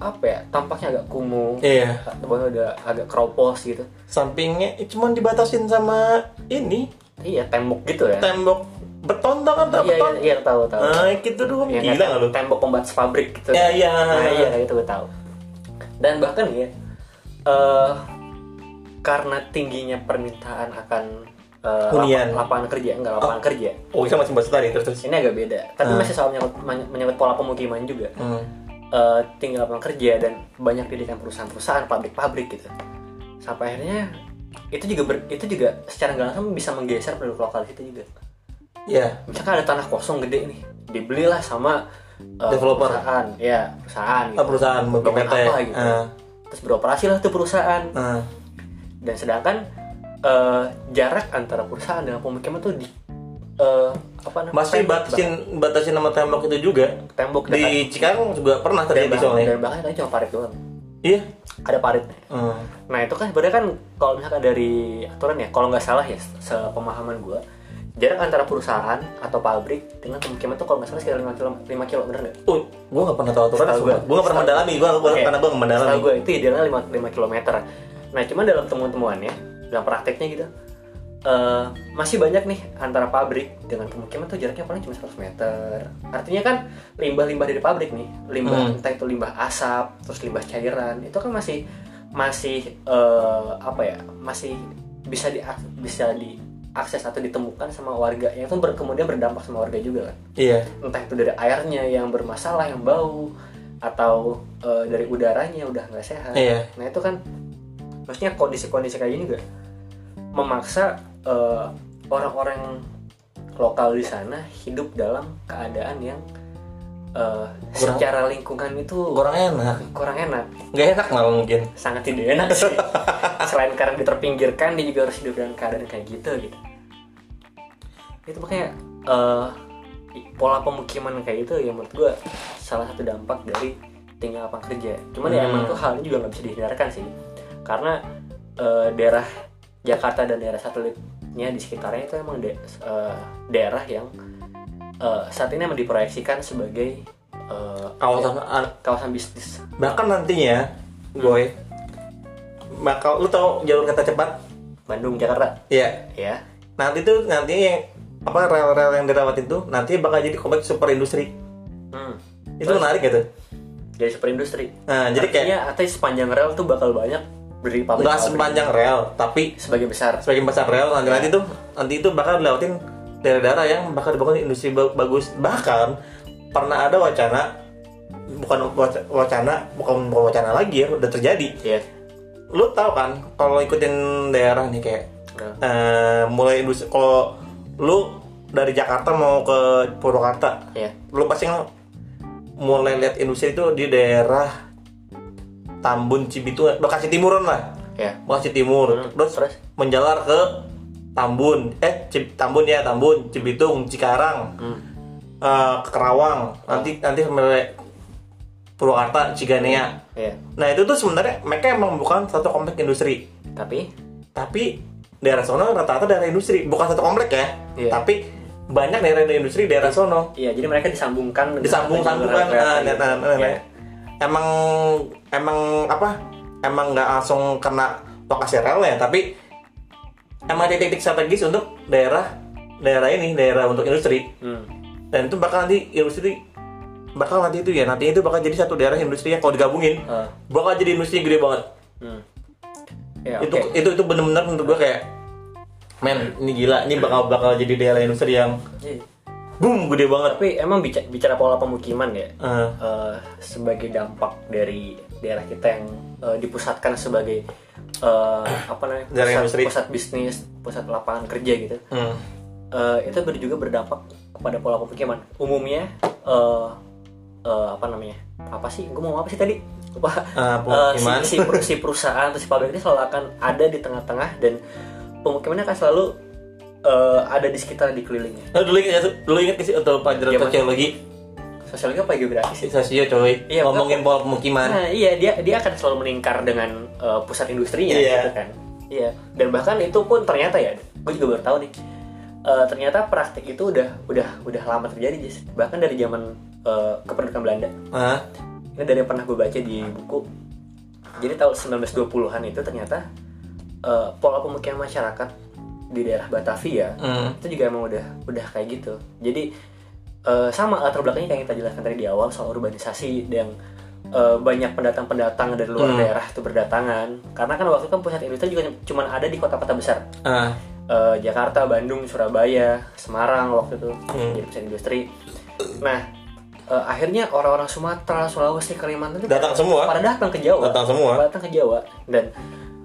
apa ya tampaknya agak kumuh, iya bangunan udah agak keropos gitu. sampingnya cuma dibatasin sama ini Iya tembok gitu ya. tembok beton tau kan Iya, iya, beton iya tahu tahu. nah gitu doang Yang gila nggak lu Tembok pembatas pabrik gitu. Ya, iya. Nah, iya itu gue tahu. Dan bahkan ya, eh karena tingginya permintaan akan eh, Hunian. lap- lapangan kerja, enggak lapangan kerja. oh kita masih bahas tadi terus terus Ini agak beda. Tapi Ah. masih soal menyangkut, men- menyangkut pola pemukiman juga. hmm. Eh tinggi lapangan kerja dan banyak didikan perusahaan-perusahaan, pabrik-pabrik gitu. Sampai akhirnya itu juga ber- itu juga secara nggak langsung bisa menggeser penduduk lokal itu juga. ya misalkan ada tanah kosong gede nih dibelilah sama uh, Developer. perusahaan ya perusahaan gitu. Oh, perusahaan PT. apa gitu Ah. terus beroperasi lah tuh perusahaan Ah. dan sedangkan uh, jarak antara perusahaan dengan pemukiman tuh di uh, apa namanya masih tembok, batasin batasin nama tembok itu juga tembok di Cikarang juga pernah terjadi soalnya dan bahkan itu cuma parit doang iya ada paritnya Hmm. nah itu kan sebenarnya kan kalau misalkan dari aturan ya kalau nggak salah ya sepemahaman gua jarak antara perusahaan atau pabrik dengan pemukiman tuh kalau nggak salah sekitar 5 kilo 5 kilo bener nggak Oh, gue gak pernah tahu aturan gue. Gue gak pernah mendalami, gue Oke. karena gue gak mendalami. Gue itu idealnya 5, 5 km. Nah, cuman dalam temuan-temuannya, dalam prakteknya gitu, eh, masih banyak nih antara pabrik dengan pemukiman tuh jaraknya paling cuma 100 meter. Artinya kan limbah-limbah dari pabrik nih, limbah Hmm. entah itu limbah asap, terus limbah cairan, itu kan masih masih eh, apa ya, masih bisa di bisa diakses atau ditemukan sama warga yang itu ber- kemudian berdampak sama warga juga kan Iya. entah itu dari airnya yang bermasalah yang bau atau eh, dari udaranya udah nggak sehat Iya. nah itu kan maksudnya kondisi-kondisi kayak gini juga memaksa eh, orang-orang lokal di sana hidup dalam keadaan yang eh, Kurang- secara lingkungan itu Kurang enak. kurang enak Gak enak malah mungkin. sangat tidak enak sih selain karena dia terpinggirkan dia juga harus hidup dalam keadaan kayak gitu gitu itu makanya eh, pola pemukiman kayak itu ya menurut gue salah satu dampak dari tinggal lapangan kerja cuman ya Hmm. emang tuh hal ini juga nggak bisa dihindarkan sih karena eh, daerah Jakarta dan daerah satelitnya di sekitarnya itu emang de- eh, daerah yang eh, saat ini emang diproyeksikan sebagai eh, Kawasan ya, kawasan bisnis bahkan nantinya, boy, bakal lu tau jalur kereta cepat? Bandung Jakarta Iya. ya Nanti tuh nantinya yang apa rel-rel yang dirawat itu nanti bakal jadi kompleks super industri. Hmm. Itu menarik gitu. Jadi super industri. Nah, jadi kayak artinya sepanjang rel tuh bakal banyak berdiri pabrik. nggak sepanjang rel, tapi sebagian besar. sebagian besar rel nanti nanti Ya. tuh nanti itu bakal dilewatin daerah-daerah yang bakal dibangun industri ba- bagus bahkan pernah ada wacana bukan waca- wacana bukan wacana lagi ya udah terjadi Iya. lu tahu kan kalau ikutin daerah nih kayak Nah, eh, mulai industri kalau lu dari Jakarta mau ke Purwakarta Iya. lu pasti mulai lihat industri itu di daerah Tambun Cibitung Bekasi Timuran lah Iya. Bekasi Timur Hmm, terus terus? menjalar ke Tambun eh Cib- Tambun ya Tambun Cibitung Cikarang Hmm. eh, ke Kerawang nanti nanti sampai Purwakarta Ciganea Iya. nah itu tuh sebenarnya mereka emang bukan satu komplek industri Tapi tapi daerah sono rata-rata daerah industri bukan satu komplek ya Iya. tapi banyak daerah industri daerah sono iya jadi mereka disambungkan dengan disambung-sambungkan jalur kereta nah, nah, nah, nah. Iya. Emang emang apa emang nggak langsung kena lokasi relnya tapi emang ada titik strategis untuk daerah daerah ini daerah untuk industri Hmm. dan itu bakal nanti industri bakal nanti itu ya nanti itu bakal jadi satu daerah industri yang kalau digabungin Eh, bakal jadi industri gede banget hmm. Ya, itu oke. itu itu bener-bener menurut gua kayak men ini gila ini bakal bakal jadi daerah industri yang Iya. Boom gede banget Tapi emang bicara, bicara pola pemukiman ya, Eh, eh, sebagai dampak dari daerah kita yang eh, dipusatkan sebagai eh, apa namanya pusat, industri. pusat bisnis, pusat lapangan kerja gitu. hmm. Eh, itu ber- juga berdampak kepada pola pemukiman. Umumnya eh, eh, apa namanya? Apa sih? Gue mau apa sih tadi? Lupa. Si, pemukiman. si, per- si perusahaan atau si pabrik ini selalu akan ada di tengah-tengah dan pemukimannya akan selalu eh, ada di sekitar dikelilingnya. Nah, dulu ingat dulu ingat nggak sih untuk pelajaran Zaman- sosiologi Sosiologi apa geografi sih? sosio coy Iya, ngomongin pola pemukiman Nah, iya dia dia akan selalu meningkar dengan eh, pusat industrinya Iya. gitu kan. Iya. Dan bahkan itu pun ternyata ya, gue juga baru tahu nih. eh, ternyata praktik itu udah udah udah lama terjadi Jis. Bahkan dari zaman eh, kependudukan Belanda. Hah? Ini dari yang pernah gue baca di buku. Jadi tahun 1920-an itu ternyata eh, pola pemukiman masyarakat di daerah Batavia Hmm. itu juga emang udah udah kayak gitu jadi eh, sama latar belakangnya kayak yang kita jelaskan tadi di awal soal urbanisasi yang eh, banyak pendatang-pendatang dari luar Hmm. daerah itu berdatangan karena kan waktu itu kan pusat industri juga cuma ada di kota-kota besar Ah, Eh, Jakarta, Bandung, Surabaya, Semarang waktu itu Hmm. jadi pusat industri nah eh, akhirnya orang-orang Sumatera, Sulawesi, Kalimantan itu Datang semua. pada datang ke Jawa Datang semua. datang ke Jawa dan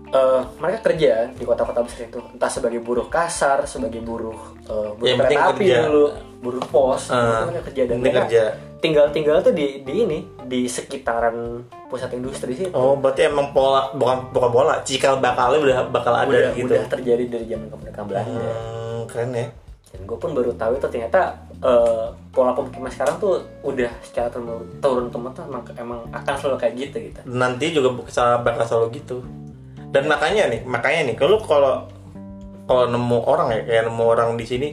eh, mereka kerja di kota-kota besar itu. Entah sebagai buruh kasar sebagai buruh eh, buruh penting kereta api kerja. dulu buruh pos Ah, mereka kerja. Dan mereka kerja. tinggal-tinggal tuh di di ini di sekitaran pusat industri sih. Oh berarti emang pola bukan bukan pola cikal bakalnya udah bakal ada udah gitu. udah terjadi dari zaman kemerdekaan Belanda Hmm, keren ya. Dan gue pun baru tahu itu ternyata eh, pola pemukiman sekarang tuh udah secara turun turun temurun emang, emang akan selalu kayak gitu gitu. Nanti juga bakal selalu gitu dan makanya nih makanya nih kalau kalau kalau nemu orang ya kayak nemu orang di sini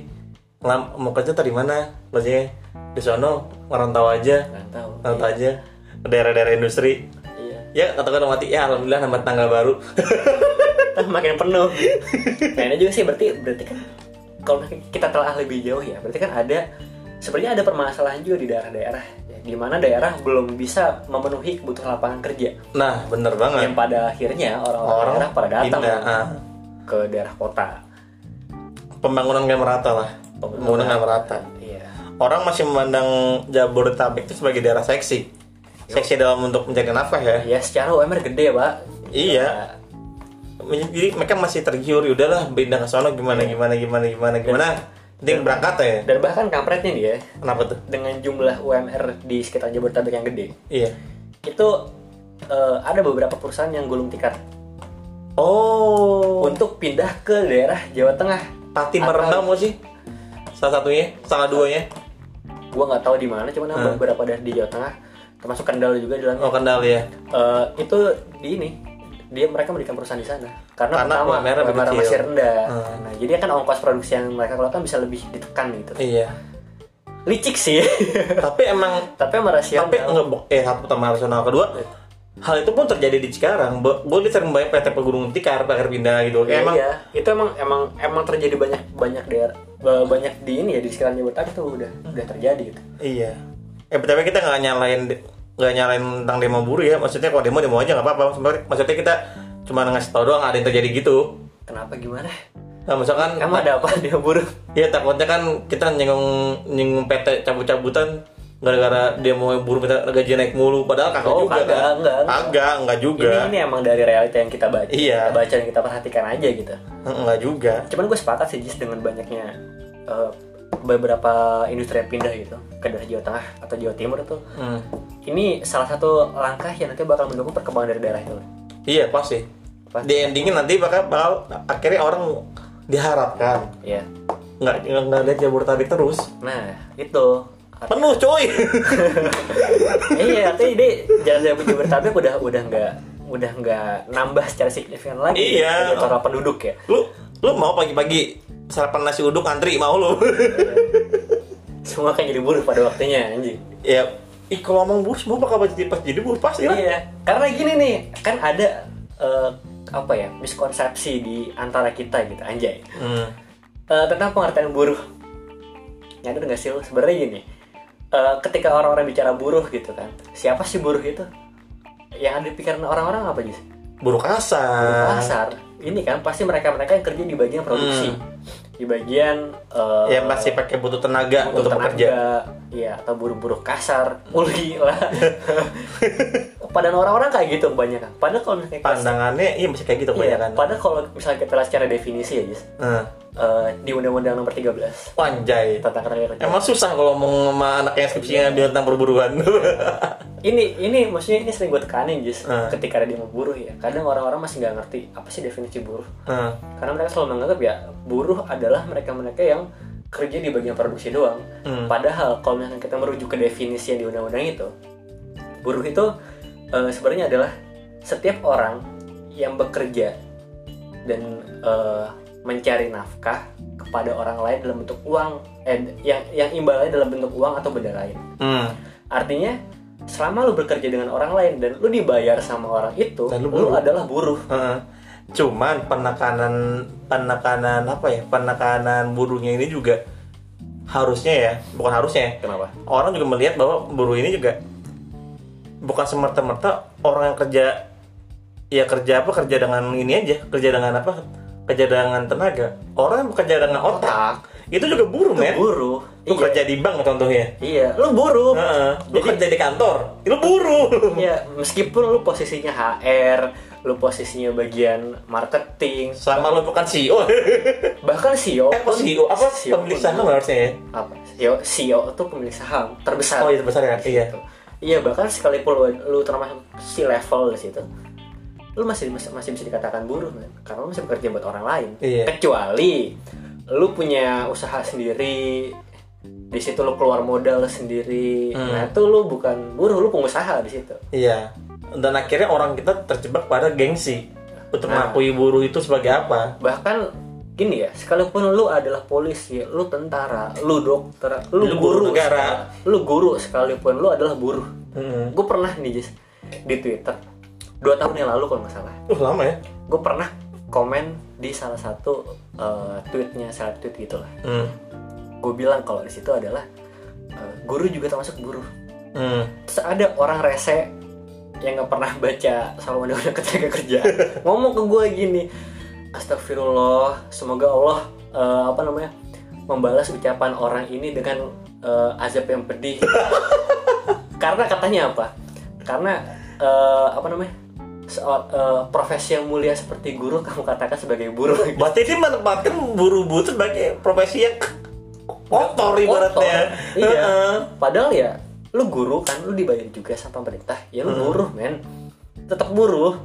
mau kerja tadi mana kerjanya di sono ngerantau aja tahu ngerantau aja ke daerah-daerah industri. Iya. Ya kata-kata mati ya alhamdulillah nambah tanggal baru. Ntar makin penuh. Ini juga sih berarti berarti kan kalau kita telah lebih jauh ya, berarti kan ada sebenarnya ada permasalahan juga di daerah-daerah di mana daerah belum bisa memenuhi kebutuhan lapangan kerja nah bener banget yang pada akhirnya orang-orang orang daerah pada datang pindah, ah. ke daerah kota. pembangunan gak merata lah pembangunan gak merata Iya. orang masih memandang Jabodetabek itu sebagai daerah seksi seksi dalam untuk mencari nafkah ya Ya secara UMR gede pak. Iya. jadi mereka masih tergiur "Ya udahlah pindah ke sono gimana gimana gimana gimana gimana penting berangkat ya? Dan bahkan kampretnya nih ya kenapa tuh? dengan jumlah UMR di sekitar Jabodetabek yang gede. Iya. Itu eh, ada beberapa perusahaan yang gulung tikar oh. Untuk pindah ke daerah Jawa Tengah. pati merendam mau sih. Salah satunya salah duanya. Gua nggak tahu di mana cuman ada Hmm. beberapa daerah di Jawa Tengah. Termasuk Kendal juga di dalamnya oh kendal ya. Eh, itu di ini dia mereka mendirikan perusahaan di sana. Karena, Karena pertama UMR kecil. masih rendah. Hmm. nah jadi kan ongkos produksi yang mereka keluarkan bisa lebih ditekan gitu. Iya. Licik sih. Tapi emang tapi emang rasional tapi bo- eh satu pertama rasional kedua. Hal itu pun terjadi di Cikarang gue sering banyak PT Pegunungan Tikar pakar pindah gitu. Iya, emang iya. itu emang emang emang terjadi banyak banyak daerah ba- banyak di ini ya di sekitar Jabodetabek itu udah udah terjadi gitu. Iya. Eh tapi kita nggak nyalain nggak nyalain tentang demo buruh ya. Maksudnya kalau demo demo aja nggak apa-apa. Maksudnya- Maksudnya kita cuma ngasih tau doang ada yang terjadi gitu. kenapa gimana Nah, misalkan emang ada apa dia buruh ya takutnya kan kita nyinggung nyinggung PT cabut-cabutan gara-gara demo buruh minta gaji naik mulu padahal kagak Oh, juga kagak, kan. enggak, enggak. Kagak, enggak juga. ini ini emang dari realita yang kita baca Iya. kita baca dan kita perhatikan aja gitu Enggak juga. cuman gue sepakat sih Jis dengan banyaknya eh, beberapa industri yang pindah gitu ke daerah Jawa Tengah atau Jawa Timur itu Hmm. ini salah satu langkah yang nanti bakal mendukung perkembangan dari daerah itu. Iya pasti. Pasti. Di endingnya nanti bakal, bakal akhirnya orang diharapkan. Ya nggak nggak lihat Jabodetabek terus. Nah itu penuh coy! Iya artinya ini jalan Jabodetabek udah udah nggak udah nggak nambah secara signifikan lagi. Iya. ya, total penduduk ya. Lu lu mau pagi-pagi sarapan nasi uduk antri mau lu semua kan jadi buruh pada waktunya anjing ya ih kalau ngomong buruh semua bakal jadi pas jadi buruh pasti lah Iya, karena gini nih, kan ada eh, apa ya miskonsepsi di antara kita gitu, anjay, hmm. Eh, tentang pengertian buruh. Nyadar nggak sih lo? Sebenarnya gini, eh, ketika orang-orang bicara buruh gitu kan, siapa sih buruh itu? Yang ada di pikiran orang-orang apa sih? buruh kasar Buruh pasar. Ini kan pasti mereka-mereka yang kerja di bagian produksi. di bagian eh, yang masih pakai butuh tenaga butuh untuk tenaga, bekerja. iya atau buruh-buruh kasar uli lah. Padahal orang-orang kayak gitu kebanyakan padahal kalau misalnya pandangannya iya masih kayak gitu iya, kebanyakan. padahal kalau misalnya kita lihat secara definisi ya Jis. Nah, eh, di undang-undang nomor 13 panjai tentang ketenaga kerjaan emang susah kalau ngomong sama anak yang skripsinya ngambil tentang perburuan ini ini maksudnya ini sering gue tekanin Jis. Hmm. ketika dia mau buruh ya. Kadang orang-orang masih nggak ngerti apa sih definisi buruh. Nah, karena mereka selalu menganggap ya buruh adalah mereka-mereka yang kerja di bagian produksi doang. Hmm. padahal kalau misalnya kita merujuk ke definisi yang di undang-undang itu buruh itu eh, sebenarnya adalah setiap orang yang bekerja dan eh, mencari nafkah kepada orang lain dalam bentuk uang eh, yang yang imbalannya dalam bentuk uang atau benda lain. Hmm. artinya selama lu bekerja dengan orang lain dan lu dibayar sama orang itu Dan lu lu, adalah buruh. Heeh. Cuman penekanan penekanan apa ya penekanan buruhnya ini juga harusnya ya bukan harusnya. Kenapa? Orang juga melihat bahwa buruh ini juga bukan semerta-merta orang yang kerja ya kerja apa kerja dengan ini aja kerja dengan apa kerja dengan tenaga. Orang yang bekerja dengan otak itu juga buruh men. buruh. Lu Iya. kerja di bank contohnya. Iya lu buruh. Heeh. lu Jadi- kerja di kantor lu buruh. Iya, meskipun lu posisinya HR, lu posisinya bagian marketing, sama lu bukan CEO bahkan CEO eh apa CEO apa pemilik saham harusnya ya? Apa? CEO, CEO itu pemilik saham terbesar. oh itu besar ya iya. Iya, bahkan sekalipun lu, lu termasuk si level di situ, lu masih masih masih bisa dikatakan buruh, man. karena lu masih bekerja buat orang lain. Iya. Kecuali lu punya usaha sendiri, di situ lu keluar modal sendiri. Hmm. Nah, itu lu bukan buruh, lu pengusaha di situ. Iya. Dan akhirnya orang kita terjebak pada gengsi untuk Nah. mengakui buruh itu sebagai apa. bahkan gini ya sekalipun lu adalah polisi lu tentara lu dokter lu, Lu guru negara. lu guru sekalipun lu adalah buruh Hmm. gue pernah nih Jis, di twitter dua tahun yang lalu kalau nggak salah Uh, lama ya. gue pernah komen di salah satu eh, tweetnya salah tweet gitu lah Hmm. gue bilang kalau di situ adalah eh, guru juga termasuk buruh Hmm. terus ada orang rese yang nggak pernah baca soal undang-undang ketenaga kerja ngomong ke gue gini astagfirullah semoga Allah eh, apa namanya membalas ucapan orang ini dengan eh, azab yang pedih karena katanya apa karena eh, apa namanya soal eh, profesi yang mulia seperti guru kamu katakan sebagai buruh. Berarti dia menempatkan buruh-buruh sebagai profesi yang kotor ibaratnya. Iya. Heeh. padahal ya lu guru kan lu dibayar juga sama pemerintah. Ya lu buruh men. Tetap buruh.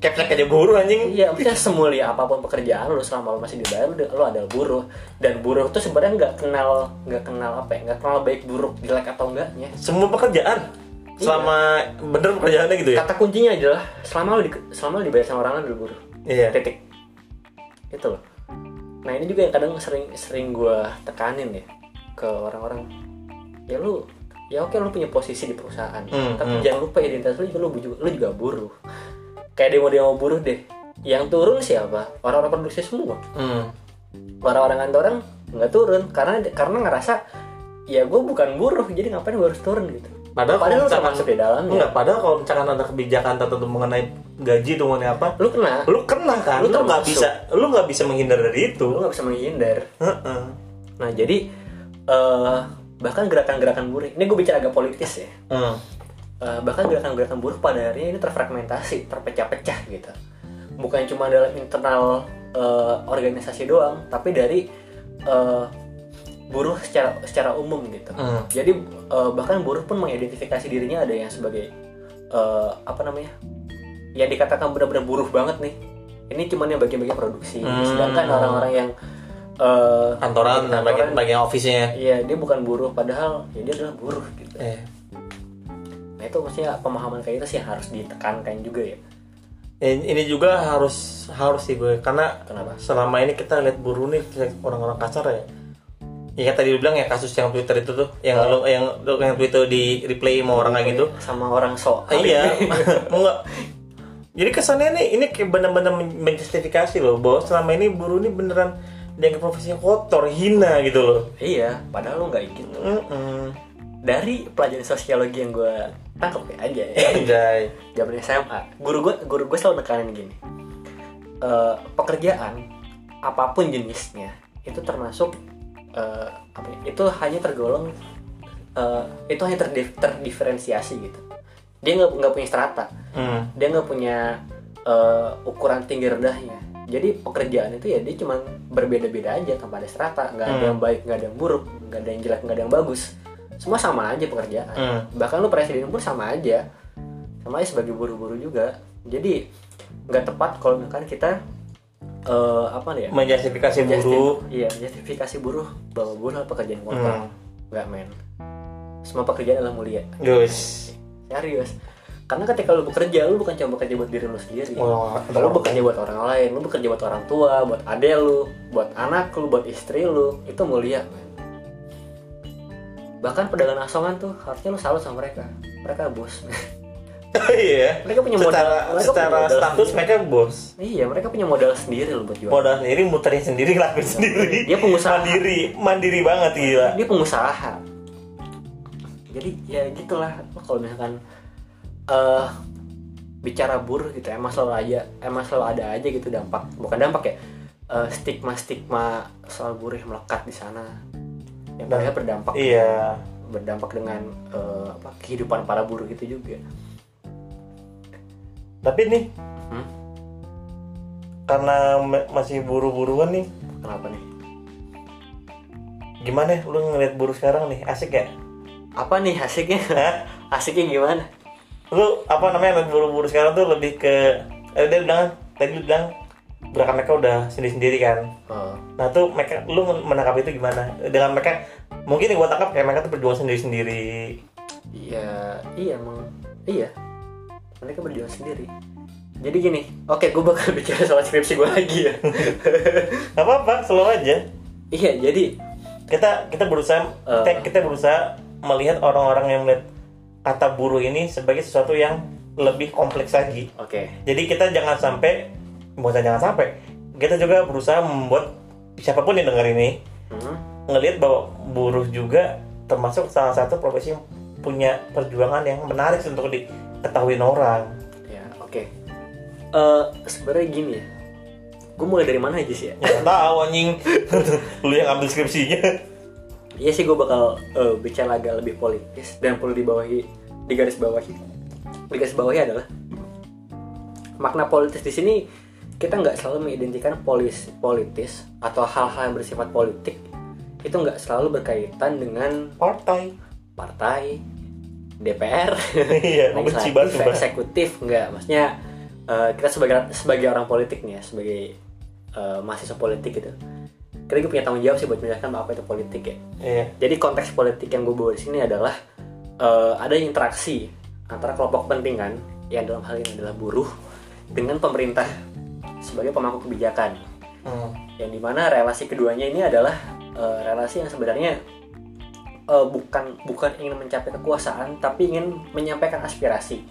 Kepsek aja buruh anjing. iya maksudnya semulia apa pun pekerjaan lu selama lu masih dibayar lu, lu adalah buruh. Dan buruh itu sebenarnya nggak kenal nggak kenal apa ya nggak kenal baik buruk jelek atau enggaknya. Semua pekerjaan selama bener pekerjaannya gitu ya. kata kuncinya adalah selama lu di, selama lu dibayar sama orang lain lu buruh Iya. titik. Itu loh. Nah ini juga yang kadang sering sering gue tekanin ya ke orang-orang. Ya lu ya oke lu punya posisi di perusahaan. Hmm, tapi hmm. jangan lupa identitas lu juga lu juga, lu juga buruh kayak demo demo buruh deh. Yang turun siapa? Orang-orang produksi semua. Hmm. orang-orang kantoran nggak turun. Karena karena ngerasa ya gue bukan buruh jadi ngapain gue harus turun gitu Padahal, padahal kalau misalkan- termasuk di dalamnya Enggak, padahal kalau misalkan ada kebijakan tertentu mengenai gaji atau mengenai apa, lu kena lu kena kan, Lu nggak bisa, lu nggak bisa menghindar dari itu. lu nggak bisa menghindar Heeh. Nah jadi eh, bahkan gerakan-gerakan buruh ini gue bicara agak politis ya. Hmm. Eh, bahkan gerakan-gerakan buruh pada akhirnya ini terfragmentasi, terpecah-pecah gitu. Bukan cuma dalam internal eh, organisasi doang, tapi dari eh, buruh secara secara umum gitu. Hmm. Jadi eh, bahkan buruh pun mengidentifikasi dirinya ada yang sebagai eh, apa namanya? Yang dikatakan benar-benar buruh banget nih. Ini cuma yang bagian-bagian produksi. Hmm. Sedangkan orang-orang yang eh, Kantoran, kantoran, bagian bagian office-nya. Iya, dia bukan buruh padahal ya dia adalah buruh gitu. Eh. Nah, itu maksudnya pemahaman kayak itu sih harus ditekankan juga ya. In- Ini juga harus harus sih gue karena Kenapa? selama ini kita lihat buruh nih orang-orang kasar ya. Ya tadi lu bilang ya kasus yang Twitter itu tuh yang Oh. lu yang lu yang Twitter di replay sama orang kayak gitu. Sama orang sok. Ah, iya, enggak. Jadi kesannya nih ini kayak benar-benar men- menjustifikasi loh bahwa selama ini buruh ini beneran dianggap profesi kotor, hina gitu loh. Iya, padahal lu nggak gitu. Mm-mm. Dari pelajaran sosiologi yang gue tangkap ya aja ya. Anjay. Zaman SMA, guru gue guru gue selalu nekanin gini. Eh, pekerjaan apa pun jenisnya itu termasuk eh, apa ya, itu hanya tergolong eh, itu hanya terdif- terdiferensiasi gitu. Dia nggak nggak punya strata. Hmm. dia nggak punya eh, ukuran tinggi rendahnya. Jadi pekerjaan itu ya dia cuma berbeda-beda aja tanpa ada strata. Nggak ada Hmm. yang baik nggak ada yang buruk nggak ada yang jelek nggak ada yang bagus. Semua sama aja pekerjaan. Hmm. bahkan lu presiden pun sama aja. Sama aja sebagai buru-buru juga. Jadi nggak tepat kalau misalkan kita eh, apa ya? Menjustifikasi Justif- buruh. iya justifikasi buruh bahwa buruh adalah pekerjaan kotor Hmm. nggak men. Semua pekerjaan adalah mulia. Gus. serius. Karena ketika lu bekerja lu bukan cuma bekerja buat diri lu sendiri. Wah, lu bekerja buat orang lain lu bekerja buat orang tua buat adek lu buat anak lu buat istri lu itu mulia men. bahkan pedagang asongan tuh harusnya lu salut sama mereka. Mereka bos iya. mereka punya modal Secara mereka secara punya modal status sendiri. mereka bos. iya mereka punya modal sendiri loh buat jual Modal sendiri, muterin sendiri, lakuin sendiri. Dia pengusaha. Mandiri, mandiri banget gila. dia pengusaha jadi ya gitulah kalau misalkan eh bicara buruh gitu emang selalu aja emang selalu ada aja gitu dampak bukan dampak ya stigma stigma soal buruh yang melekat di sana yang mereka berdampak Iya. berdampak dengan eh, apa kehidupan para buruh itu juga Tapi nih, Hmm? karena masih buru-buruan nih, kenapa nih gimana lu ngeliat buruh sekarang nih? Asik ya? apa nih asiknya Hah? asiknya gimana Lu apa namanya ngeliat buru-buru sekarang tuh lebih ke eh, dia bilang tadi lu bilang gerakan mereka udah sendiri-sendiri kan. oh, Nah tuh mereka lu menangkap itu gimana? Dengan mereka mungkin yang gua tangkap kayak mereka tuh berjuang sendiri-sendiri. iya iya emang iya mereka berjuang sendiri jadi gini oke gue bakal bicara soal skripsi gue lagi ya Gak apa-apa, selalu aja. iya jadi Kita kita berusaha Eh. kita, kita berusaha melihat orang-orang yang melihat kata buruh ini sebagai sesuatu yang lebih kompleks lagi. oke Jadi kita jangan sampai bukan jangan sampai kita juga berusaha membuat siapa pun yang denger ini hmm, ngelihat bahwa buruh juga termasuk salah satu profesi yang punya perjuangan yang menarik untuk diketahui orang. ya oke Eh, sebenarnya gini ya gue mulai dari mana aja sih ya Ya tahu anjing, lu yang ambil skripsinya. Iya sih gue bakal eh, bicara agak lebih politis dan perlu dibawahi di garis bawahi. Di garis bawahi adalah makna politis di sini kita nggak selalu mengidentikan polis politis atau hal-hal yang bersifat politik itu nggak selalu berkaitan dengan Partai. partai, DPR, Iya, legislatif, eksekutif nggak. Maksudnya eh, kita sebagai sebagai orang politik nih ya, sebagai eh, mahasiswa politik gitu. Kita juga punya tanggung jawab sih buat menjelaskan apa itu politik ya. Iya. Jadi konteks politik yang gue bawa di sini adalah eh, ada interaksi antara kelompok kepentingan yang dalam hal ini adalah buruh dengan pemerintah sebagai pemangku kebijakan. Hmm. Yang di mana relasi keduanya ini adalah eh, relasi yang sebenarnya eh, bukan bukan ingin mencapai kekuasaan tapi ingin menyampaikan aspirasi.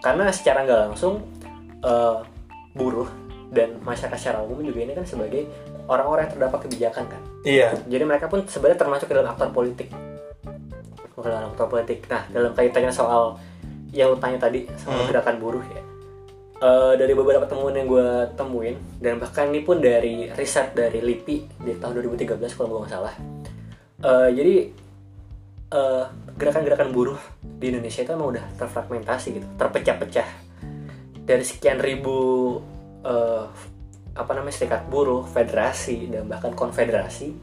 Karena secara nggak langsung eh, buruh dan masyarakat secara umum juga ini kan sebagai orang-orang yang terdampak kebijakan kan. Iya. Jadi mereka pun sebenarnya termasuk ke dalam aktor politik. Dalam aktor politik. Nah, dalam kaitannya soal yang lu tanya tadi soal Hmm. gerakan buruh ya. Eh, dari beberapa temuan yang gue temuin dan bahkan ini pun dari riset dari LIPI di tahun 2013 kalau gue nggak salah. Eh, jadi eh, gerakan-gerakan buruh di Indonesia itu emang udah terfragmentasi gitu, terpecah-pecah dari sekian ribu eh, apa namanya serikat buruh, federasi dan bahkan konfederasi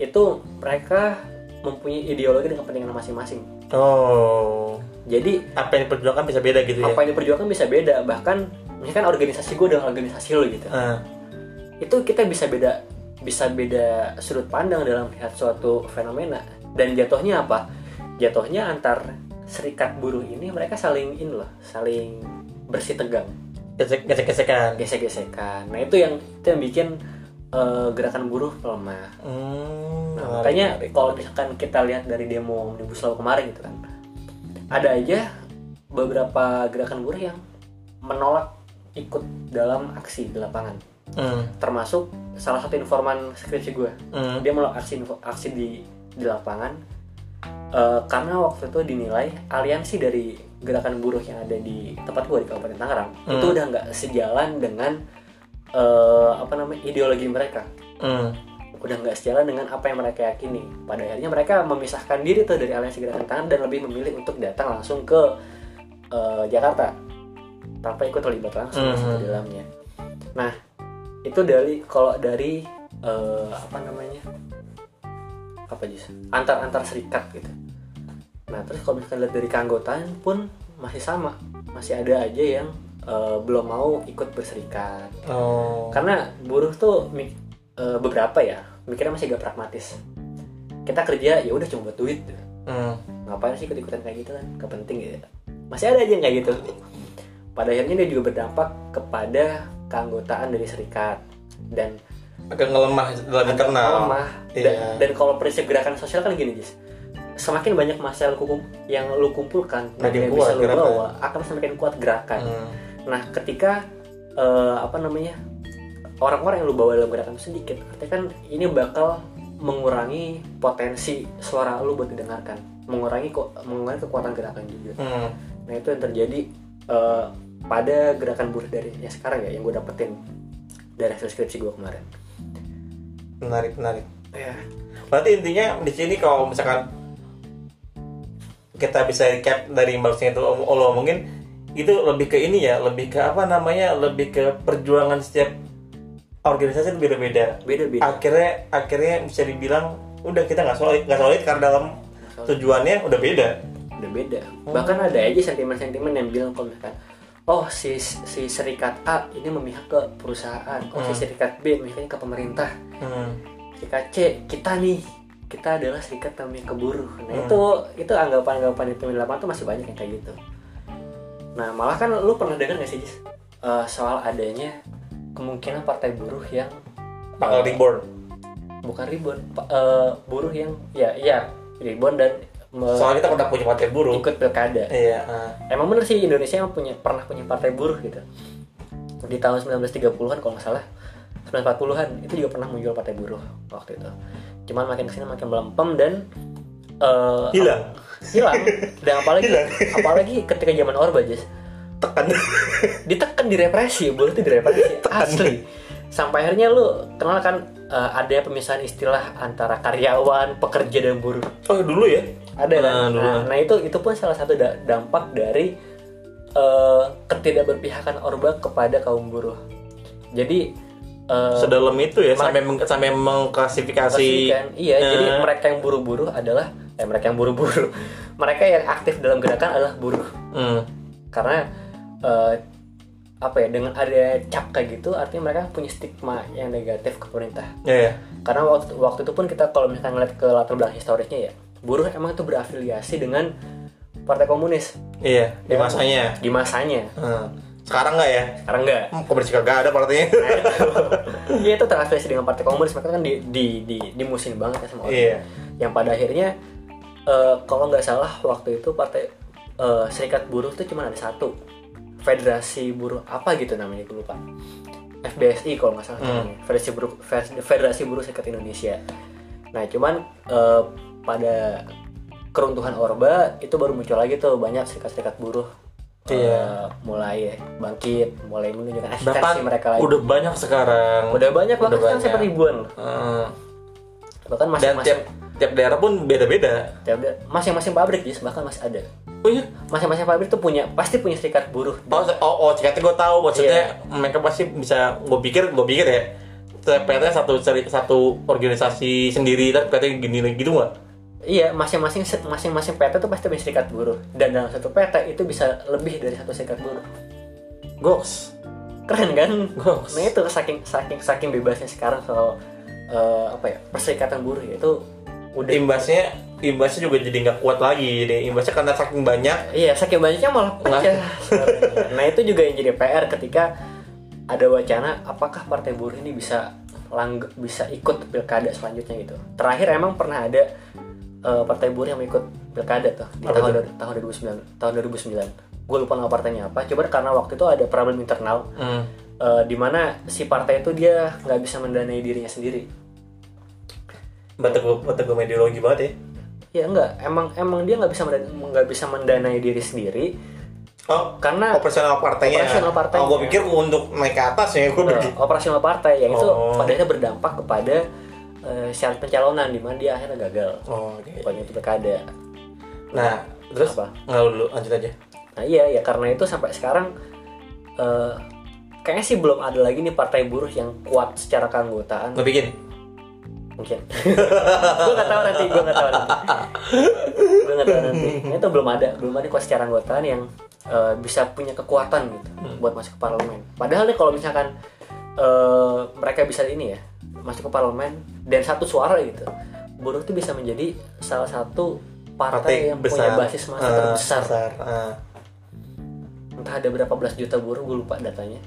itu mereka mempunyai ideologi dan kepentingan masing-masing. Oh. Jadi Apa yang diperjuangkan bisa beda gitu ya? apa yang diperjuangkan bisa beda. Bahkan misalkan organisasi gue dengan organisasi lo gitu, Ah. itu kita bisa beda bisa beda sudut pandang dalam melihat suatu fenomena dan jatuhnya apa? Jatuhnya antar serikat buruh ini mereka saling in loh, saling bersih tegang. Gesek gesek-gesekan. gesek-gesekan. Nah itu yang itu yang bikin eh, gerakan buruh melemah. Hmm. Nah, makanya kalau misalkan kita lihat dari demo Omnibus Law kemarin gitu kan, ada aja beberapa gerakan buruh yang menolak ikut dalam aksi di lapangan. Hmm. Termasuk salah satu informan skripsi gue, Hmm. dia menolak aksi aksi di di lapangan eh, karena waktu itu dinilai aliansi dari gerakan buruh yang ada di tempat gue di Kabupaten Tangerang Hmm. itu udah nggak sejalan dengan eh, apa namanya ideologi mereka Hmm. udah nggak sejalan dengan apa yang mereka yakini pada akhirnya mereka memisahkan diri tuh dari aliansi gerakan tangan dan lebih memilih untuk datang langsung ke eh, Jakarta tanpa ikut terlibat langsung Mhm. di dalamnya nah itu dari kalau dari eh, apa namanya apa Jis? antar antar serikat gitu. Nah terus kalau misalkan lihat dari keanggotaan pun masih sama. Masih ada aja yang eh, belum mau ikut berserikat. Oh. Karena buruh tuh eh, beberapa ya mikirnya masih agak pragmatis. Kita kerja ya udah cuma buat duit. Hmm. ngapain sih ikut ikutan kayak gitu kan? Gak penting gitu masih ada aja yang kayak gitu. Pada akhirnya dia juga berdampak kepada keanggotaan dari serikat. Dan agak ngelemah dalam agak internal lemah dan, Iya. dan kalau prinsip gerakan sosial kan gini Jis semakin banyak masa yang yang lu kumpulkan dan Makin yang kuat bisa lu gerakan. bawa akan semakin kuat gerakan Hmm. Nah, ketika eh, apa namanya orang-orang yang lu bawa dalam gerakan sedikit, artinya kan ini bakal mengurangi potensi suara lu buat didengarkan, mengurangi kok mengurangi kekuatan gerakan juga. Hmm. Nah itu yang terjadi eh, pada gerakan buruh dari ya sekarang ya yang gue dapetin dari hasil skripsi gue kemarin. Menarik menarik. Ya, berarti intinya di sini kalau misalkan kita bisa recap dari barusan itu lo mungkin itu lebih ke ini ya lebih ke apa namanya lebih ke perjuangan setiap organisasi itu beda-beda. Beda-beda. akhirnya akhirnya bisa dibilang udah kita nggak solid nggak solid karena dalam tujuannya udah beda. Udah beda. Bahkan ada aja sentimen-sentimen yang bilang kalau misalkan oh si si serikat A ini memihak ke perusahaan, oh si Hmm. serikat B memihaknya ke pemerintah. hmm. serikat C kita nih kita adalah serikat namanya keburuh nah Hmm. itu itu anggapan-anggapan itu di lapangan tuh masih banyak yang kayak gitu nah malah kan lu pernah dengar gak sih Jis Eh, soal adanya kemungkinan partai buruh yang bakal eh, reborn bukan ribon pa- eh, buruh yang ya ya ribon dan soalnya kita pernah punya partai buruh. Ikut pilkada. Iya ah. emang bener sih Indonesia emang punya pernah punya partai buruh gitu. Di tahun 1930-an kalau nggak salah 1940-an itu juga pernah muncul partai buruh waktu itu. Cuman makin ke sini makin melempem dan eh, hilang. Hilang. Dan apalagi apalagi ketika zaman Orba Jess tekan. Ditekan direpresi buruh itu direpresi. Asli. Sampai akhirnya lu kenal kan eh, ada pemisahan istilah antara karyawan pekerja dan buruh. Oh dulu ya ada kan Nah, dulu. nah, nah, itu itu pun salah satu da- dampak dari eh, ketidakberpihakan orba kepada kaum buruh. Jadi eh, sedalam itu ya sampai meng- sampai mengklasifikasi. Iya Eh. jadi mereka yang buruh-buruh adalah eh mereka yang buruh-buruh. Mereka yang aktif dalam gerakan adalah buruh. Hmm. karena eh, apa ya dengan ada cap kayak gitu artinya mereka punya stigma yang negatif ke pemerintah. Ya ya karena waktu waktu itu pun kita kalau misalnya ngeliat ke latar belakang historisnya ya buruh emang itu berafiliasi dengan partai komunis iya di Ya. masanya di masanya Hmm. sekarang nggak ya sekarang enggak Hmm, komersi kagak ada partainya Nah. Iya itu terafiliasi dengan partai komunis mereka kan di di di dimusuhin banget ya sama orang. Iya. Yang pada akhirnya eh, kalau nggak salah waktu itu partai eh, serikat buruh itu cuma ada satu federasi buruh apa gitu namanya gue lupa FBSI kalau nggak salah Hmm. namanya federasi buruh Fed- federasi buruh serikat Indonesia. Nah cuman eh, pada keruntuhan Orba itu baru muncul lagi tuh banyak serikat-serikat buruh. Iya. mulai bangkit mulai menunjukkan eksistensi mereka lagi. udah banyak sekarang. Udah banyak Udah bahkan sekarang sampai ribuan. Hmm. bahkan dan masing-masing tiap tiap daerah pun beda-beda. Tiap da- masing-masing pabrik Jis, bahkan masih ada. Oh iya? Masing-masing pabrik tuh punya pasti punya serikat buruh. Oh oh, oh cikatnya gue tahu. Maksudnya Iya. mereka pasti bisa gue pikir gue pikir ya PT satu satu organisasi sendiri tapi PT gini gitu nggak iya masing-masing masing-masing PT tuh pasti punya serikat buruh dan dalam satu PT itu bisa lebih dari satu serikat buruh goks keren kan Goks. nah itu saking saking saking bebasnya sekarang soal eh, apa ya perserikatan buruh ya, itu udah imbasnya imbasnya juga jadi nggak kuat lagi jadi imbasnya karena saking banyak Iya, saking banyaknya malah pecah. sebenarnya. nah itu juga yang jadi PR ketika ada wacana apakah partai buruh ini bisa lang bisa ikut pilkada selanjutnya gitu. Terakhir emang pernah ada eh, partai buruh yang ikut pilkada tuh di Apa tahun tahun 2009 tahun 2009. Gue lupa nama partainya apa. Coba karena waktu itu ada problem internal hmm. eh, di mana si partai itu dia nggak bisa mendanai dirinya sendiri. batu gue ideologi banget ya Ya enggak, emang emang dia nggak bisa nggak bisa mendanai diri sendiri oh karena operasional partainya Operasional partainya. oh gue pikir untuk naik ke atas ya gue Eh, operasional partai yang itu Oh. pada akhirnya berdampak kepada eh, syarat pencalonan di mana dia akhirnya gagal. Oh oke. Bukannya itu pilkada nah terus? Apa? nggak dulu lanjut aja. Nah iya ya karena itu sampai sekarang eh, kayaknya sih belum ada lagi nih partai buruh yang kuat secara keanggotaan. Nggak bikin? Mungkin. Gue nggak tahu nanti gue nggak tahu nanti. Gue nggak tahu nanti. Nah, itu belum ada belum ada kuat secara anggotaan yang eh, bisa punya kekuatan gitu buat masuk ke parlemen. Padahal nih kalau misalkan eh, mereka bisa ini ya masuk ke parlemen dan satu suara gitu buruh itu bisa menjadi salah satu partai, yang punya basis masa Ah, terbesar besar. Ah. entah ada berapa belas juta buruh gue lupa datanya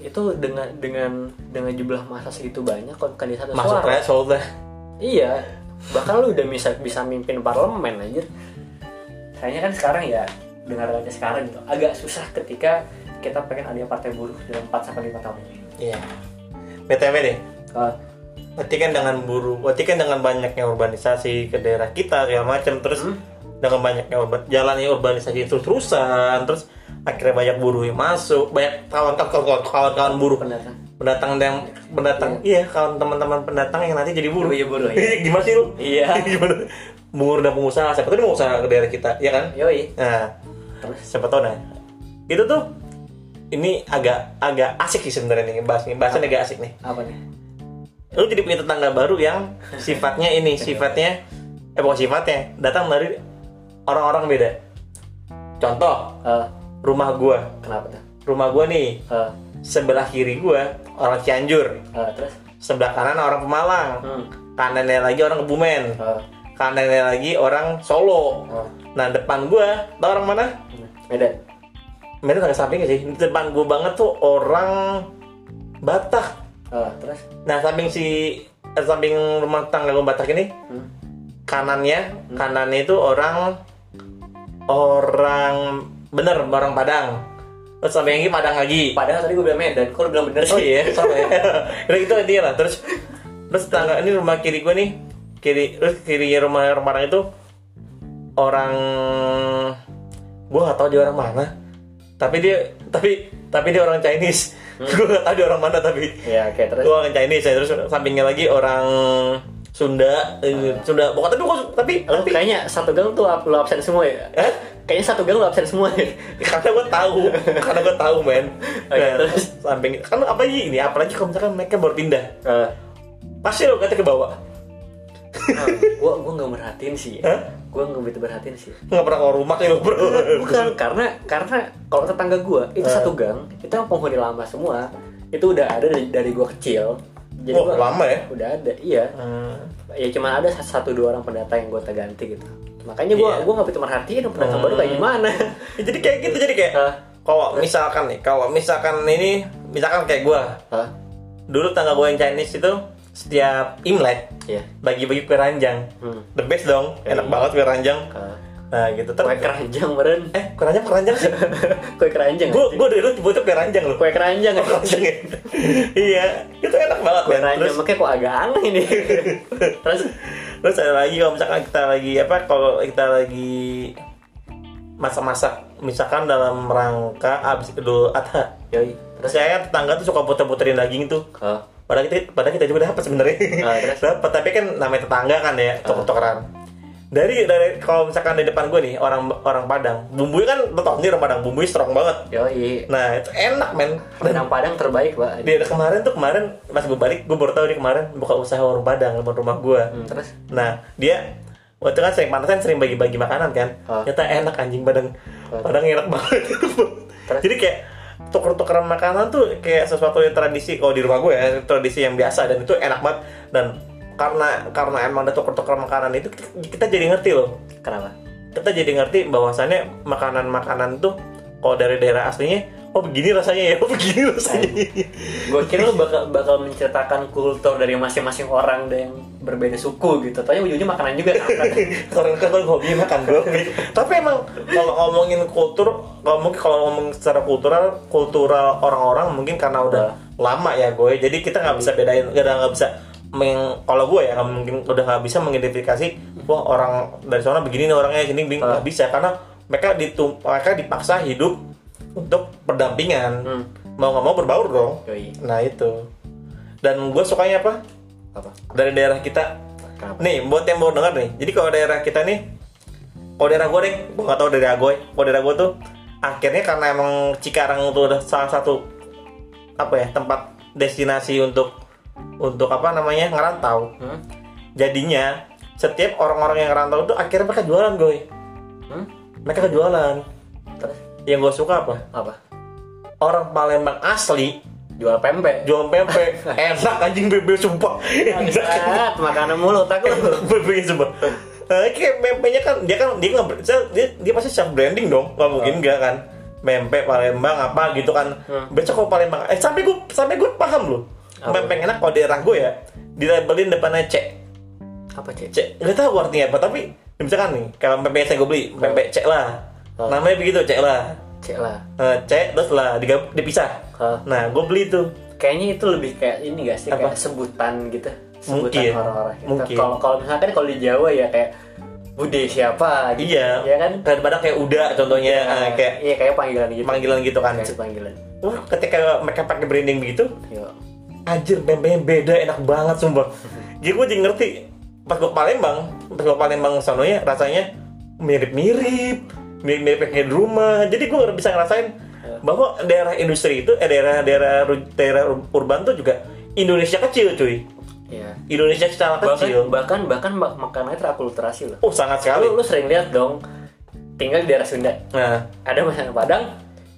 itu dengan dengan dengan jumlah masa segitu banyak kalau di satu masuk suara Iya, bahkan lu udah bisa bisa mimpin parlemen anjir. Kayaknya kan sekarang ya dengan adanya sekarang gitu agak susah ketika kita pengen ada partai buruh dalam 4 sampai 5 tahun ini. iya btw deh Uh, berarti kan dengan buruh berarti kan dengan banyaknya urbanisasi ke daerah kita segala macam terus Hmm. dengan banyaknya urban, jalannya urbanisasi terus terusan terus akhirnya banyak buruh yang masuk banyak kawan-kawan kawan-kawan buruh pendatang. pendatang yang pendatang iya kawan teman-teman pendatang yang nanti jadi buruh Oh iya, buruh, iya. gimana sih lu Iya. gimana buruh dan pengusaha siapa tuh dia mau usaha ke daerah kita ya kan Yoi. nah Terus siapa tahu nah itu tuh ini agak agak asik sih sebenarnya nih bahas nih. Bahasannya agak asik nih. Apa nih? lu jadi punya tetangga baru yang sifatnya ini sifatnya eh bukan sifatnya datang dari orang-orang beda. Contoh Uh, rumah gua. Kenapa tuh? rumah gua nih Uh, sebelah kiri gua orang Cianjur. Uh, terus? sebelah kanan orang Pemalang. Hmm. kanannya lagi orang Kebumen. Uh, kanannya lagi orang Solo. Uh, nah depan gua tau orang mana? Medan. Medan agak sampingnya sih? Depan gua banget tuh orang Batak. Uh, terus? nah samping si eh, samping rumah tangga gua Batak ini Hmm. kanannya kanannya itu orang orang bener orang Padang. Terus sampai yang ini Padang lagi. Padahal tadi gue bilang Medan, kok lu bilang bener sih? oh iya sama ya itu intinya lah. Terus terus tetangga ini rumah kiri gue nih kiri terus kirinya rumah orang Padang itu orang gue gak tahu dia orang mana tapi dia tapi tapi dia orang Chinese gue gak tahu dia orang mana tapi Ya, oke, terus? gue orang Chinese ya terus sampingnya lagi orang Sunda eh, Sunda pokoknya tapi tapi Lu tapi kayaknya satu gang tuh lu absen semua ya? Eh? Kayaknya satu gang lu absen semua ya? karena gue tahu karena gue tahu men Oke, Nah, terus? samping kan apalagi ini apalagi kalau misalkan mereka baru pindah Uh, pasti lo kata ke bawah Nah, gua gua nggak merhatiin sih Hah? gua nggak begitu merhatiin sih nggak pernah keluar rumah ya bro bukan karena karena kalau tetangga gua itu Eh. satu gang itu penghuni lama semua itu udah ada dari, dari gua kecil jadi oh gua lama ya udah ada iya Hmm. ya cuma ada satu dua orang pendatang yang gua ganti gitu makanya gua Iya. gua nggak begitu merhatiin pendatang baru kayak Hmm. gimana Ya, jadi kayak gitu jadi kayak Hah? kalau misalkan nih kalau misalkan ini misalkan kayak gue Hah? dulu tangga gue yang Chinese itu setiap Imlek Iya. bagi-bagi kue ranjang. Hmm. the best dong Ya, enak iya. banget kue ranjang. Uh, nah gitu. Kue terus keranjang meren eh kue ranjang kue ranjang sih? Kue keranjang gue anjing. gue dulu nyebutnya kue ranjang loh. Kue keranjang Kue ranjang ya. iya itu enak banget kue keranjang terus makanya kok agak aneh ini terus terus ada lagi kalau misalkan kita lagi apa kalau kita lagi masak-masak misalkan dalam rangka abis idul adha. Yoi terus? Saya tetangga tuh suka puter-puterin daging tuh. Oh. Padahal kita padahal kita juga dapat sebenarnya Ah, terus? dapat tapi kan namanya tetangga kan ya tuker-tukeran dari dari kalau misalkan di depan gue nih orang orang Padang bumbunya kan lo tau nih orang Padang bumbunya strong banget Yoi, nah itu enak men dan Padang-Padang terbaik, Pak. dia kemarin tuh kemarin pas gue balik gue baru tahu dia kemarin buka usaha warung Padang depan rumah gue Hmm, terus Nah, dia waktu kan sering panasan sering bagi-bagi makanan kan. Ah. Ternyata enak anjing Padang. Ah. Padang enak banget. Terus? Jadi kayak tuker-tukeran makanan tuh kayak sesuatu yang tradisi kalau di rumah gue ya, tradisi yang biasa dan itu enak banget dan karena karena emang ada tuker-tukeran makanan itu kita, kita jadi ngerti loh. kenapa? Kita jadi ngerti bahwasannya makanan-makanan tuh kalau dari daerah aslinya oh begini rasanya ya, oh begini rasanya. Gue kira lu bakal bakal menceritakan kultur dari masing-masing orang dan yang berbeda suku gitu. Tanya ujungnya makanan juga. orang kan kalau hobi makan bro tapi emang kalau ngomongin kultur kalau mungkin kalau ngomong secara kultural kultural orang-orang mungkin karena udah lama ya gue jadi kita nggak bisa bedain nggak nggak bisa meng, kalau gue ya nggak mungkin udah nggak bisa mengidentifikasi wah orang dari sana begini nih orangnya sini nggak bisa karena mereka ditum mereka dipaksa hidup untuk berdampingan Hmm. mau nggak mau berbaur dong Yoi. nah itu dan gue sukanya apa Apa? dari daerah kita Kenapa? nih buat yang baru dengar nih jadi kalau daerah kita nih kalau daerah gue deh gue gak tau daerah gue kalau daerah gue tuh akhirnya karena emang Cikarang itu udah salah satu apa ya tempat destinasi untuk untuk apa namanya ngerantau Hmm? jadinya setiap orang-orang yang ngerantau tuh akhirnya mereka jualan gue Hmm? mereka jualan Terus yang gue suka apa? Apa? orang Palembang asli Jual pempek. jual pempek. Enak anjing bebek sumpah. Enak. Makanan mulu tak lu. bebeknya sumpah Nah, kayak pempeknya kan dia kan dia nggak dia, dia pasti self branding dong. Nggak mungkin enggak kan? Pempek Palembang apa gitu kan. Hmm. besok kalau Palembang eh sampai gue sampai gue paham loh. Pempek enak kalau daerah gue ya dilabelin depannya C Apa, Cek? C nggak tahu artinya apa tapi misalkan nih kalau pempek saya gue beli pempek C lah Oh. namanya begitu C lah Cek lah. Eh, C terus lah digab- dipisah Oh. nah gue beli tuh Kayaknya itu lebih kayak ini gak sih Apa? kayak sebutan gitu. Sebutan Mungkin. orang-orang. gitu. Mungkin. Kalau kalau misalkan kalau di Jawa ya kayak Bude siapa gitu. iya Ya kan? daripada kayak udah contohnya eh, kayak iya kayak panggilan gitu. panggilan gitu kan Kayak panggilan. Wah, ketika mereka pakai branding begitu, Yo. anjir pempeknya beda, enak banget sumpah. Jadi gue jadi ngerti pas gue Palembang, pas gue Palembang sononya rasanya mirip-mirip, mirip-mirip kayak di rumah. Jadi gue bisa ngerasain bahwa daerah industri itu, eh daerah daerah daerah ur- urban tuh juga Indonesia kecil cuy. Iya. Indonesia secara Bahkan kecil. bahkan bahkan mak- makanannya terakulturasi loh. Oh sangat sekali. Lu, lu sering lihat dong tinggal di daerah Sunda. Nah, Ada masakan Padang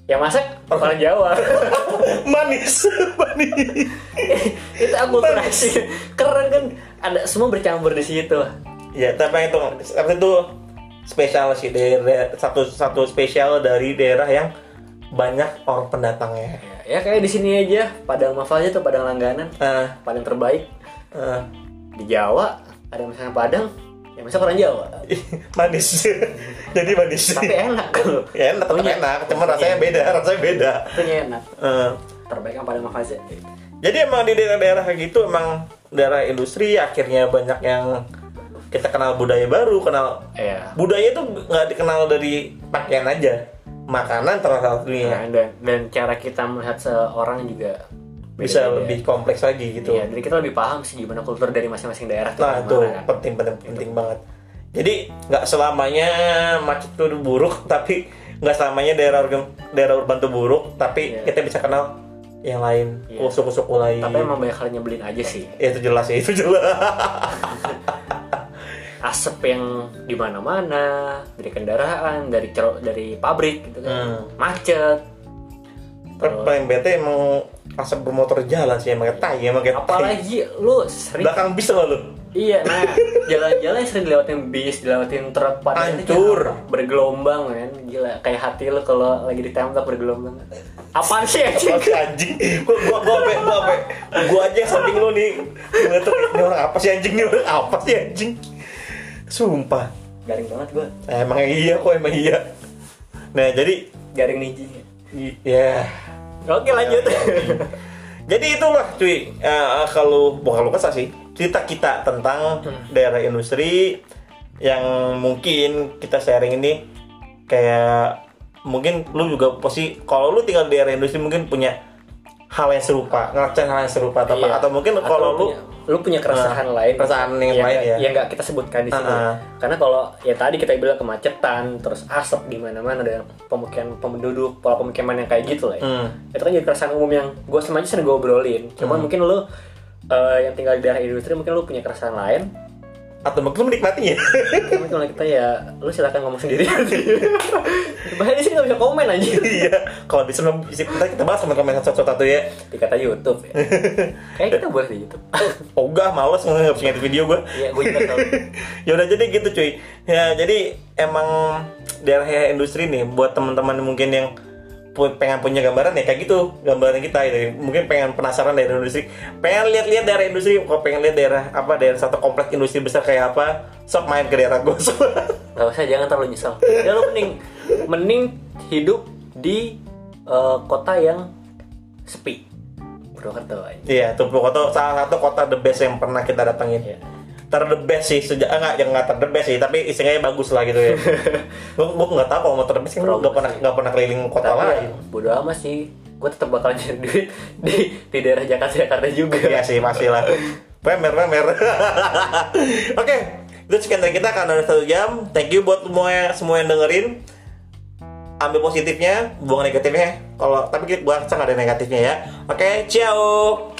yang masak orang Jawa. manis, manis. itu akulturasi. Keren kan ada semua bercampur di situ. Ya, tapi itu tapi itu spesial sih daerah satu satu spesial dari daerah yang banyak orang pendatangnya. Ya, ya kayak di sini aja Padang Mafal aja tuh Padang langganan. Nah, paling terbaik. Eh, di Jawa ada masakan Padang yang masak orang Jawa. Manis. Jadi manis. tapi enak loh ya enak, tetap Punya- enak, cuma rasanya beda, rasanya beda. punya enak. Eh, terbaik yang Padang Mafal aja. Jadi emang di daerah-daerah kayak gitu emang daerah industri akhirnya banyak yang kita kenal budaya baru, kenal ya budaya itu nggak dikenal dari pakaian aja, makanan salah satunya Nah, dan dan cara kita melihat seorang juga bisa beda-beda. lebih kompleks lagi gitu. Iya, jadi kita lebih paham sih gimana kultur dari masing-masing daerah tuh Nah itu kan. penting penting penting banget. Jadi nggak selamanya macet itu buruk, tapi nggak selamanya daerah urban daerah urban itu buruk, tapi Iya. kita bisa kenal yang lain, Iya. suku-suku lain. tapi emang banyak hal nyebelin aja sih Ya, itu jelas ya, itu jelas. asap yang di mana-mana dari kendaraan dari dari pabrik gitu kan Hmm. macet Tapi paling bete emang asap bermotor jalan sih emang tai, emang kayak apalagi lu sering belakang bis nggak lu? iya nah jalan-jalan sering dilewatin bis dilewatin truk pada Hancur. bergelombang kan gila kayak hati lu kalau lagi ditembak bergelombang apaan sih anjing Apa sih anjing? Gua gua gua apa? Gua apa? Gua aja yang samping lu nih. Gua tuh ini orang apa sih anjing nih? Orang apa sih anjing? Sumpah. garing banget gua Eh, emang iya kok emang iya. Nah jadi garing niji i- ya. oke lanjut Jadi itulah cuy. Eh, kalau bukan lu kesah sih. Cerita kita tentang daerah industri yang mungkin kita sharing ini kayak mungkin lu juga pasti kalau lu tinggal di daerah industri mungkin punya hal yang serupa, ngerasain hal yang serupa atau, Iya. atau mungkin kalau lu punya, lu punya keresahan Nah, lain keresahan yang lain nggak- ya. yang nggak kita sebutkan di sini Ah, ah. karena kalau ya tadi kita bilang kemacetan terus asap di mana-mana dan pemukiman penduduk pola pemukiman yang kayak gitu lah ya. Hmm. itu kan jadi keresahan umum yang gue sama aja sering gue obrolin cuman mungkin lu eh, yang tinggal di daerah industri mungkin lu punya keresahan lain atau mungkin lu menikmatinya. Cuman kalau kita ya lu silakan ngomong sendiri bahaya sini nggak bisa komen aja iya. Kalau bisa bisa kita kita bahas komen-komen satu-satu ya. dikata YouTube ya. kayak kita boleh di YouTube Oh enggak, males nggak video gue. Iya, gue juga tahu. ya udah jadi gitu cuy ya jadi emang daerah industri nih buat teman-teman mungkin yang pengen punya gambaran ya kayak gitu gambaran kita gitu. mungkin pengen penasaran daerah industri pengen lihat-lihat daerah industri kok pengen lihat daerah apa daerah satu kompleks industri besar kayak apa sok main ke daerah gue Gak usah, jangan terlalu nyesal. Ya lu mending mending hidup di eh, kota yang sepi. Purwokerto aja. iya tuh Purwokerto salah satu kota the best yang pernah kita datengin Iya. Ter the best sih sejak ah, enggak yang nggak ter the best sih tapi istilahnya bagus lah gitu ya gue gue nggak tahu kalau mau ter the best kan gue nggak pernah nggak pernah keliling kota Tapi ya, lain bodo amat sih. Gue tetap bakal nyari duit di di daerah Jakarta Jakarta juga. Iya sih pasti lah. Pemer, pemer. Oke, itu sekian dari kita karena udah satu jam. Thank you buat semua semua yang dengerin. Ambil positifnya, buang negatifnya. Kalau tapi kita gua nggak ada negatifnya ya. Oke, ciao.